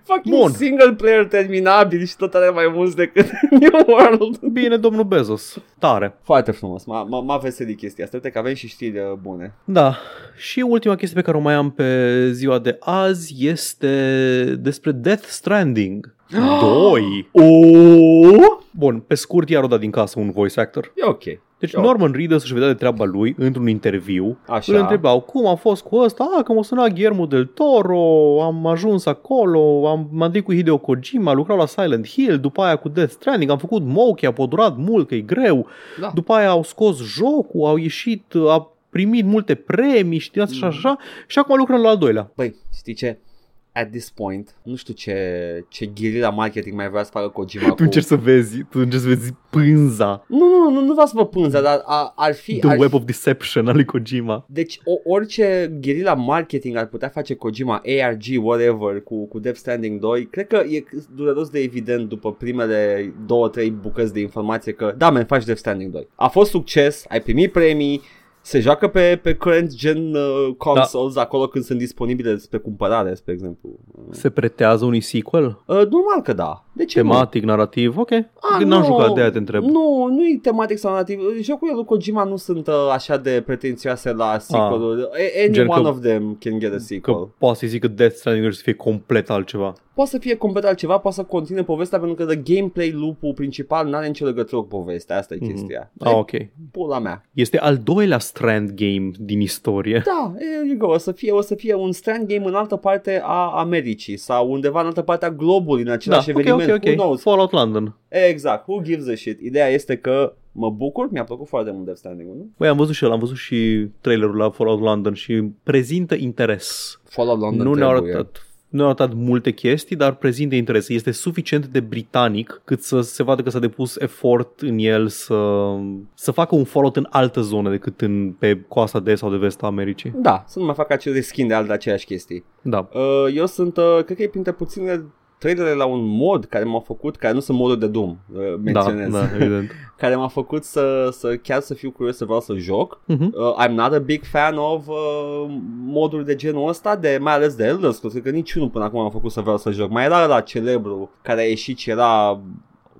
fucking Bun. single player terminabil și tot are mai mulți decât New World. Bine, domnul Bezos. Tare. Foarte frumos, m-a, m-a, m-a veselit chestia asta. Uite că avem și știri uh, bune. Da. Și ultima chestie pe care o mai am pe ziua de azi este despre Death Stranding 2. Oh! Bun, pe scurt, iar o dat din casă un voice actor. E ok. Deci Eu. Norman Reedus își vedea de treaba lui într-un interviu. Așa. Îl întrebau cum a fost cu ăsta, a, că m-a sunat Guillermo del Toro, am ajuns acolo, am m-am dit cu Hideo Kojima, lucrat la Silent Hill, după aia cu Death Stranding, am făcut Moki, a durat mult, că e greu, Da. după aia au scos jocul, au ieșit, a primit multe premii și din asta și Mm. așa, și acum lucrăm la al doilea. Băi, știi ce? At this point, nu știu ce, ce guerrilla marketing mai vrea să facă Kojima Tu cu... încerci să vezi, tu încerci să vezi pânza, Nu, nu, nu, nu vreau să vă pânză, dar a, ar fi... the ar web fi... of deception al lui Kojima. Deci o, orice guerilla marketing ar putea face Kojima, ARG, whatever, cu, cu Death Stranding 2, cred că e dureros de evident după primele două, trei bucăți de informație că da, men, faci Death Stranding 2. A fost succes, ai primit premii, se joacă pe, pe current gen uh, consoles da. acolo când sunt disponibile spre cumpărare, spre exemplu. Se pretează unui sequel? Uh, normal că da. De ce nu? Tematic, narrativ, ok. A, Când n-am nu. jucat, de aia te întreb. Nu, nu e tematic sau narrativ. Jocurile lui Kojima nu sunt uh, așa de pretențioase la sequel-uri. A- Any Gen one că- of them can get a sequel. Că poate să zic că Death Stranding ar să fie complet altceva. Poate să fie complet altceva, poate să continue povestea pentru că the gameplay loop-ul principal nu are nicio legătură cu povestea. Asta e Mhm. chestia. Ah, ok. Pula mea. Este al doilea Strand game din istorie. Da, there you go. O să fie, o să fie un stand game în altă parte a Americii sau undeva în altă parte a globului în același da, ok, eveniment. ok, Who ok. knows? Fallout London. Exact. Who gives a shit? Ideea este că mă bucur, mi-a plăcut foarte mult Death Stranding, nu? Băi, am văzut și el, am văzut și trailerul la Fallout London și prezintă interes. Fallout London nu ne-au trebuie. arătat nu au arătat multe chestii, dar prezintă interes. Este suficient de britanic cât să se vadă că s-a depus efort în el să, să facă un Fallout în altă zonă decât în, pe coasta de est sau de vest a Americii. Da, să nu mai fac acele skin de alte aceeași chestii. Da. Uh, eu sunt, uh, cred că e printre puținele trailere la un mod care m-a făcut, care nu sunt moduri de Doom, uh, Da, menționez, da, evident. care m-a făcut să, să chiar să fiu curios să vreau să joc. Mhm. Uh, I'm not a big fan of uh, moduri de genul ăsta, de, mai ales de Elder Scrolls, cred că niciunul până acum m-a făcut să vreau să joc. Mai era la celebru care a ieșit și era,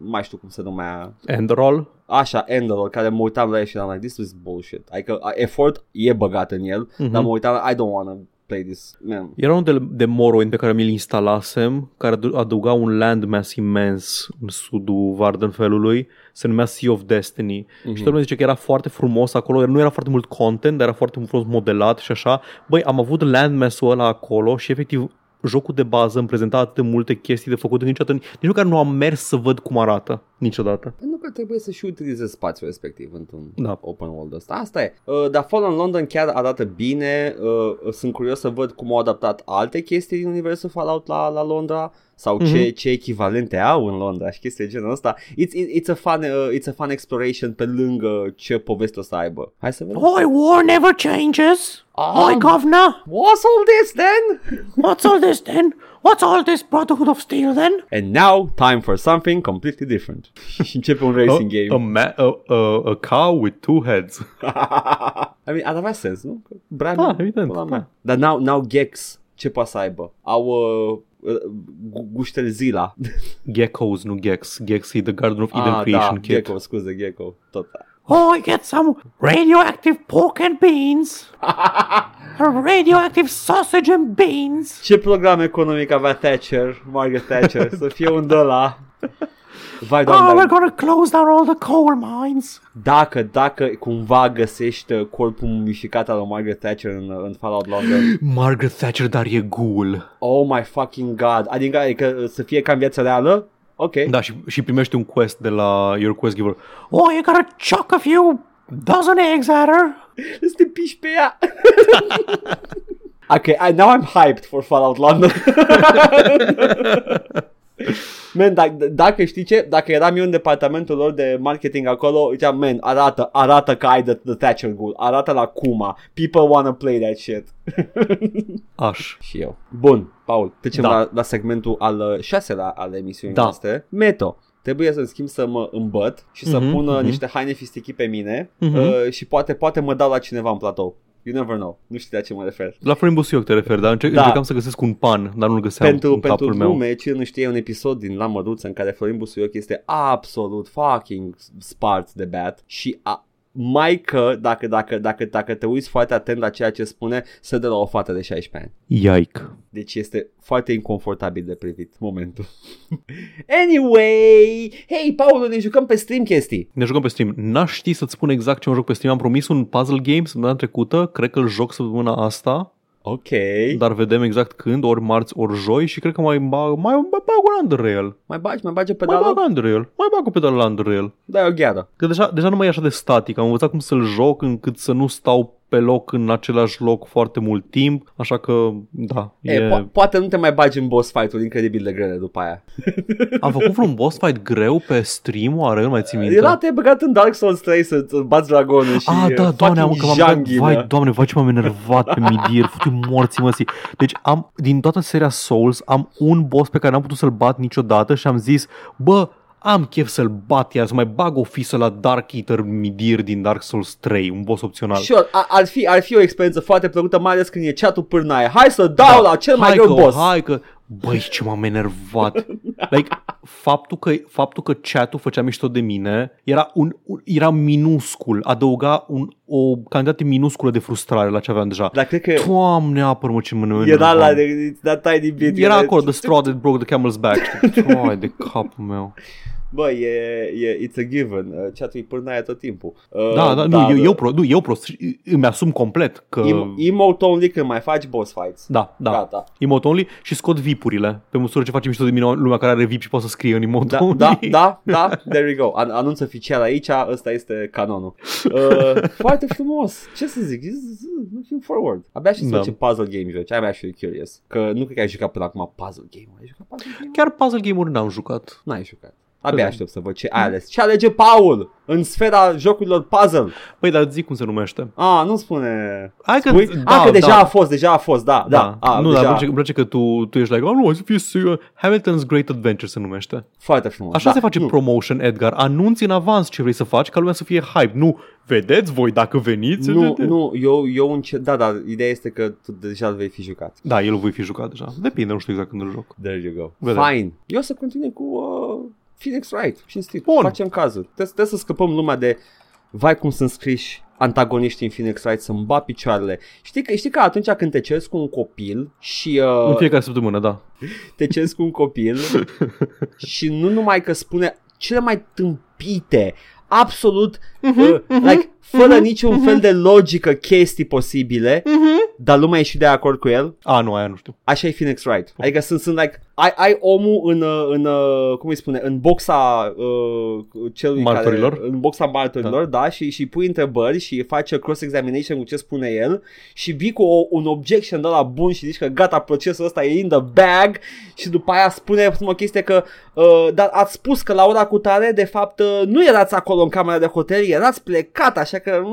mai știu cum se numea, End roll. așa, Enderall, care mă uitam la el și eram like, this is bullshit. Adică uh, effort e băgat în el, Mhm. dar mă uitam, I don't wanna play this, man. Era unul de, de Morrowind pe care mi-l instalasem, care adu- adăuga un landmass imens în sudul Vardenfelului, se numea Sea of Destiny. Mhm. Mm-hmm. Și toată lumea zice că era foarte frumos acolo, nu era foarte mult content, dar era foarte frumos modelat și așa. Băi, am avut landmass-ul ăla acolo și efectiv jocul de bază îmi prezenta atât de multe chestii de făcut încât niciodată, nici măcar nu am mers să văd cum arată niciodată. Pentru că trebuie să și utilizezi spațiul respectiv într-un Da. open world ăsta. Asta e. Uh, dar Fallout London chiar arată bine. Uh, sunt curios să văd cum au adaptat alte chestii din universul Fallout la, la Londra sau ce, Mhm. ce echivalente au în Londra și chestii de genul ăsta. It's, it, it's, a fun, uh, it's a fun exploration pe lângă ce poveste o să aibă. Hai să vedem. Oi, war never changes! Ah. governor! What's all this then? What's all this then? What's all this Brotherhood of Steel then? And now, time for something completely different. și începe un racing game. A, ma- a, a, a cow with two heads. I mean, ar avea sens, nu? Că Brand, Da, evident, pula da. mea. Dar now, now Gex, ce poate să aibă? Au uh, uh, gu- Guștelzila. Geckos, nu Gex. Gex e The Garden of Eden ah, Creation da, Kit. Gecko, scuze, Gecko. Tot. Oh, I get some radioactive pork and beans. A radioactive sausage and beans. Ce program economic avea Thatcher, Margaret Thatcher, să fie un de la. Vai, Oh, doamne, we're gonna close down all the coal mines. dacă, dacă cumva găsești uh, corpul mumificat al lui Margaret Thatcher în, în Fallout London, Margaret Thatcher, dar e ghoul. oh my fucking god, adică, adică uh, să fie ca în viața reală? Ok. Da, și, și primești un quest de la your quest giver. Oh, you gotta chuck a few dozen eggs at her. Să te piși pe ea. ok, I, now I'm hyped for Fallout London. Man, dacă, dacă știi ce, dacă eram eu în departamentul lor de marketing acolo, ziceam, man, arată, arată că ai the, the Thatcher Ghoul, arată la Kuma, people wanna play that shit. Aș. Și eu. Bun, Paul, trecem Da. la, la segmentul al uh, șaselea al emisiunii Da. noastre. Meto. Trebuie să-mi schimb să mă îmbăt și să Mhm, pun uh, mhm. niște haine fistichi pe mine Mhm. uh, și poate, poate mă dau la cineva în platou. You never know. Nu știu de ce mă refer. La Florin Busuioc te referi, dar încerc, Da. încercam să găsesc un pan, dar nu-l găseam pentru, în pentru capul meu. lume, cine nu știe, e un episod din La Măruță în care Florin Busuioc este absolut fucking spart de bat și a, mai că dacă, dacă, dacă, dacă te uiți foarte atent la ceea ce spune, se dă la o fată de 16 ani. Yike. Deci este foarte inconfortabil de privit momentul. anyway, hey, Paul, ne jucăm pe stream chestii. Ne jucăm pe stream. N-aș ști să-ți spun exact ce mă joc pe stream. Am promis un puzzle game săptămâna trecută. Cred că îl joc săptămâna asta. Ok. Dar vedem exact când, ori marți, ori joi și cred că mai bag, mai, mai bag un Underrail. Mai bagi, mai bagi o Mai pedală? bag Underrail. Mai bag o pedală la Underrail. Dai o gheară. Că deja, deja nu mai e așa de static. Am învățat cum să-l joc încât să nu stau pe loc în același loc foarte mult timp. Așa că, da. E, E... po- poate nu te mai bagi în boss fight-uri incredibil de grele după aia. Am făcut vreun boss fight greu pe stream, oare? Nu mai țin minte. Era te băgat în Dark Souls 3 să să bați dragonul și Ah, uh, da, doamne, am, fucking că m-am băgat, janghină. vai, doamne, vai ce m-am enervat pe Midir, futu morții măsii. Deci am, din toată seria Souls, am un boss pe care n-am putut să-l bat niciodată și am zis, bă, am chef să-l bat iar, să mai bag o fisă la Dark Eater Midir din Dark Souls 3, un boss opțional. Sure, a- ar fi, ar fi o experiență foarte plăcută, mai ales când e chat-ul pârnaie. Hai să dau la cel mai hai greu că, boss. Hai că, băi, ce m-am enervat. Like, faptul că, faptul că chat-ul făcea mișto de mine era, un, un, era minuscul, adăuga un, o cantitate minusculă de frustrare la ce aveam deja. Dar cred că Doamne, apără mă ce mă era enervam. la it's that tiny bit. Era acolo, the straw that broke the camel's back. știi? Doai de capul meu. Bă, e, e, it's a given. Uh, Chat-ul e pârnaie tot timpul. Uh, Da, da, nu, dar, eu, eu, pro, nu, eu prost, îmi asum complet că... Em- emote only când mai faci boss fights. Da, da. Gata. Emote only și scot vipurile pe măsură ce face mișto de mine lumea care are vip și poate să scrie în emote Da, only. da, da, da, there we go. An- anunț oficial aici, ăsta este canonul. Uh, foarte frumos. Ce să zic? This is- Looking forward. Abia și să Da. ce puzzle game joci. I'm actually curious. Că nu cred că ai jucat până acum puzzle game. Ai jucat puzzle game? Chiar puzzle game-uri n-am jucat. N-ai jucat. Abia Da. aștept să văd ce ai ales. Ce alege Paul în sfera jocurilor puzzle? Păi, dar zic cum se numește. Ah, nu spune. Hai că, Spui? da, ah, că deja da, a fost, deja a fost, da, da. Ah, nu, deja. dar îmi place, îmi place că tu, tu ești like, oh, nu, o să fie serios. Hamilton's Great Adventure se numește. Foarte frumos. Așa da. se face nu. promotion, Edgar. Anunți în avans ce vrei să faci ca lumea să fie hype. Nu, vedeți voi dacă veniți? Nu, nu, eu, eu înce- da, da, ideea este că tu deja îl vei fi jucat. Da, el voi fi jucat deja. Depinde, nu știu exact când îl joc. There you go. Vedem. Fine. Eu o să continui cu uh, Phoenix Wright și în stil. Bun. Facem cazul. Trebuie, trebuie să scăpăm lumea de vai cum sunt scriși antagoniștii în Phoenix Wright să-mi bat picioarele. Știi că, știi că atunci când te cerți cu un copil și În uh, fiecare săptămână, da. te cerți cu un copil și nu numai că spune cele mai tâmpite, absolut, uh, like, fără niciun fel de logică chestii posibile, dar lumea e și de acord cu el, A, nu, aia nu știu. Așa e Phoenix Wright. Adică sunt, sunt like, ai, ai omul în, uh, în, uh, cum îi spune, în boxa uh, celui Martorilor? care, în boxa martorilor, da, da și, și pui întrebări și faci cross-examination cu ce spune el și vii cu o, un objection de la bun și zici că gata, procesul ăsta e in the bag și după aia spune o chestie că, uh, dar ați spus că la ora cu tare, de fapt, uh, nu erați acolo în camera de hotel, erați plecat, așa că,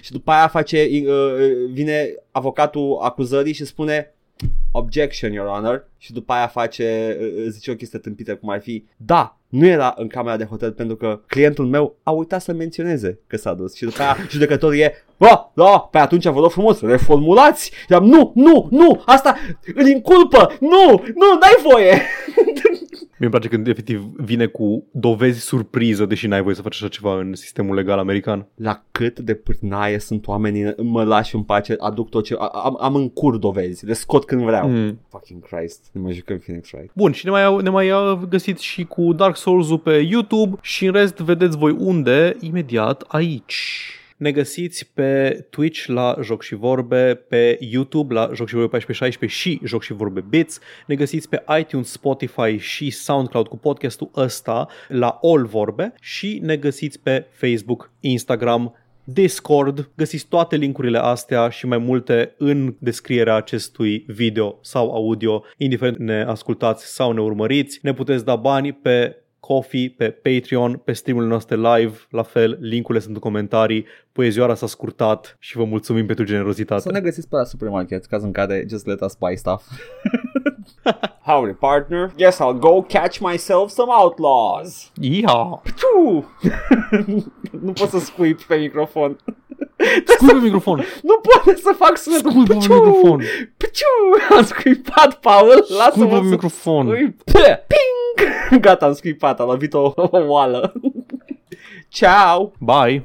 și după aia face, uh, vine avocatul acuzării și spune, objection, your honor, și după aia face, uh, zice o chestie tâmpită cum ar fi, da, nu era în camera de hotel pentru că clientul meu a uitat să menționeze că s-a dus. Și după aia judecătorul e, bă, da, pe atunci vă rog frumos, reformulați, și am, nu, nu, nu, asta îl inculpă, nu, nu, n-ai voie. Mie îmi place când efectiv vine cu dovezi surpriză, deși n-ai voie să faci așa ceva în sistemul legal american. La cât de pârnaie sunt oamenii, mă lași în pace, aduc tot ce, am, am în cur dovezi, le scot când vreau. Mm. Fucking Christ, ne mai jucăm Phoenix Wright. Bun, și ne mai, ne mai uh, găsiți și cu Dark Souls-ul pe YouTube și în rest vedeți voi unde, imediat aici. Ne găsiți pe Twitch la Joc și Vorbe, pe YouTube la Joc și Vorbe 1416 și Joc și Vorbe Bits. Ne găsiți pe iTunes, Spotify și SoundCloud cu podcastul ăsta la All Vorbe și ne găsiți pe Facebook, Instagram, Discord, găsiți toate linkurile astea și mai multe în descrierea acestui video sau audio, indiferent ne ascultați sau ne urmăriți. Ne puteți da bani pe Coffee, pe Patreon, pe streamurile noastre live, la fel, linkurile sunt în comentarii, poezioara s-a scurtat și vă mulțumim pentru generozitate. Să ne găsiți pe la supermarket, caz în care just let us buy stuff. Howdy partner, guess I'll go catch myself some outlaws. Iha! Piu! nu pot să scuip pe microfon. Scuipă microfon. Nu pot să fac sunetul. Scuipă Piciu! microfon. Piciu! Am scuipat, Paul. Lasă-mă Scuipă să microfon. scuip. Ping! Gata, am scuipat, am lovit o, o oală. Ciao! Bye.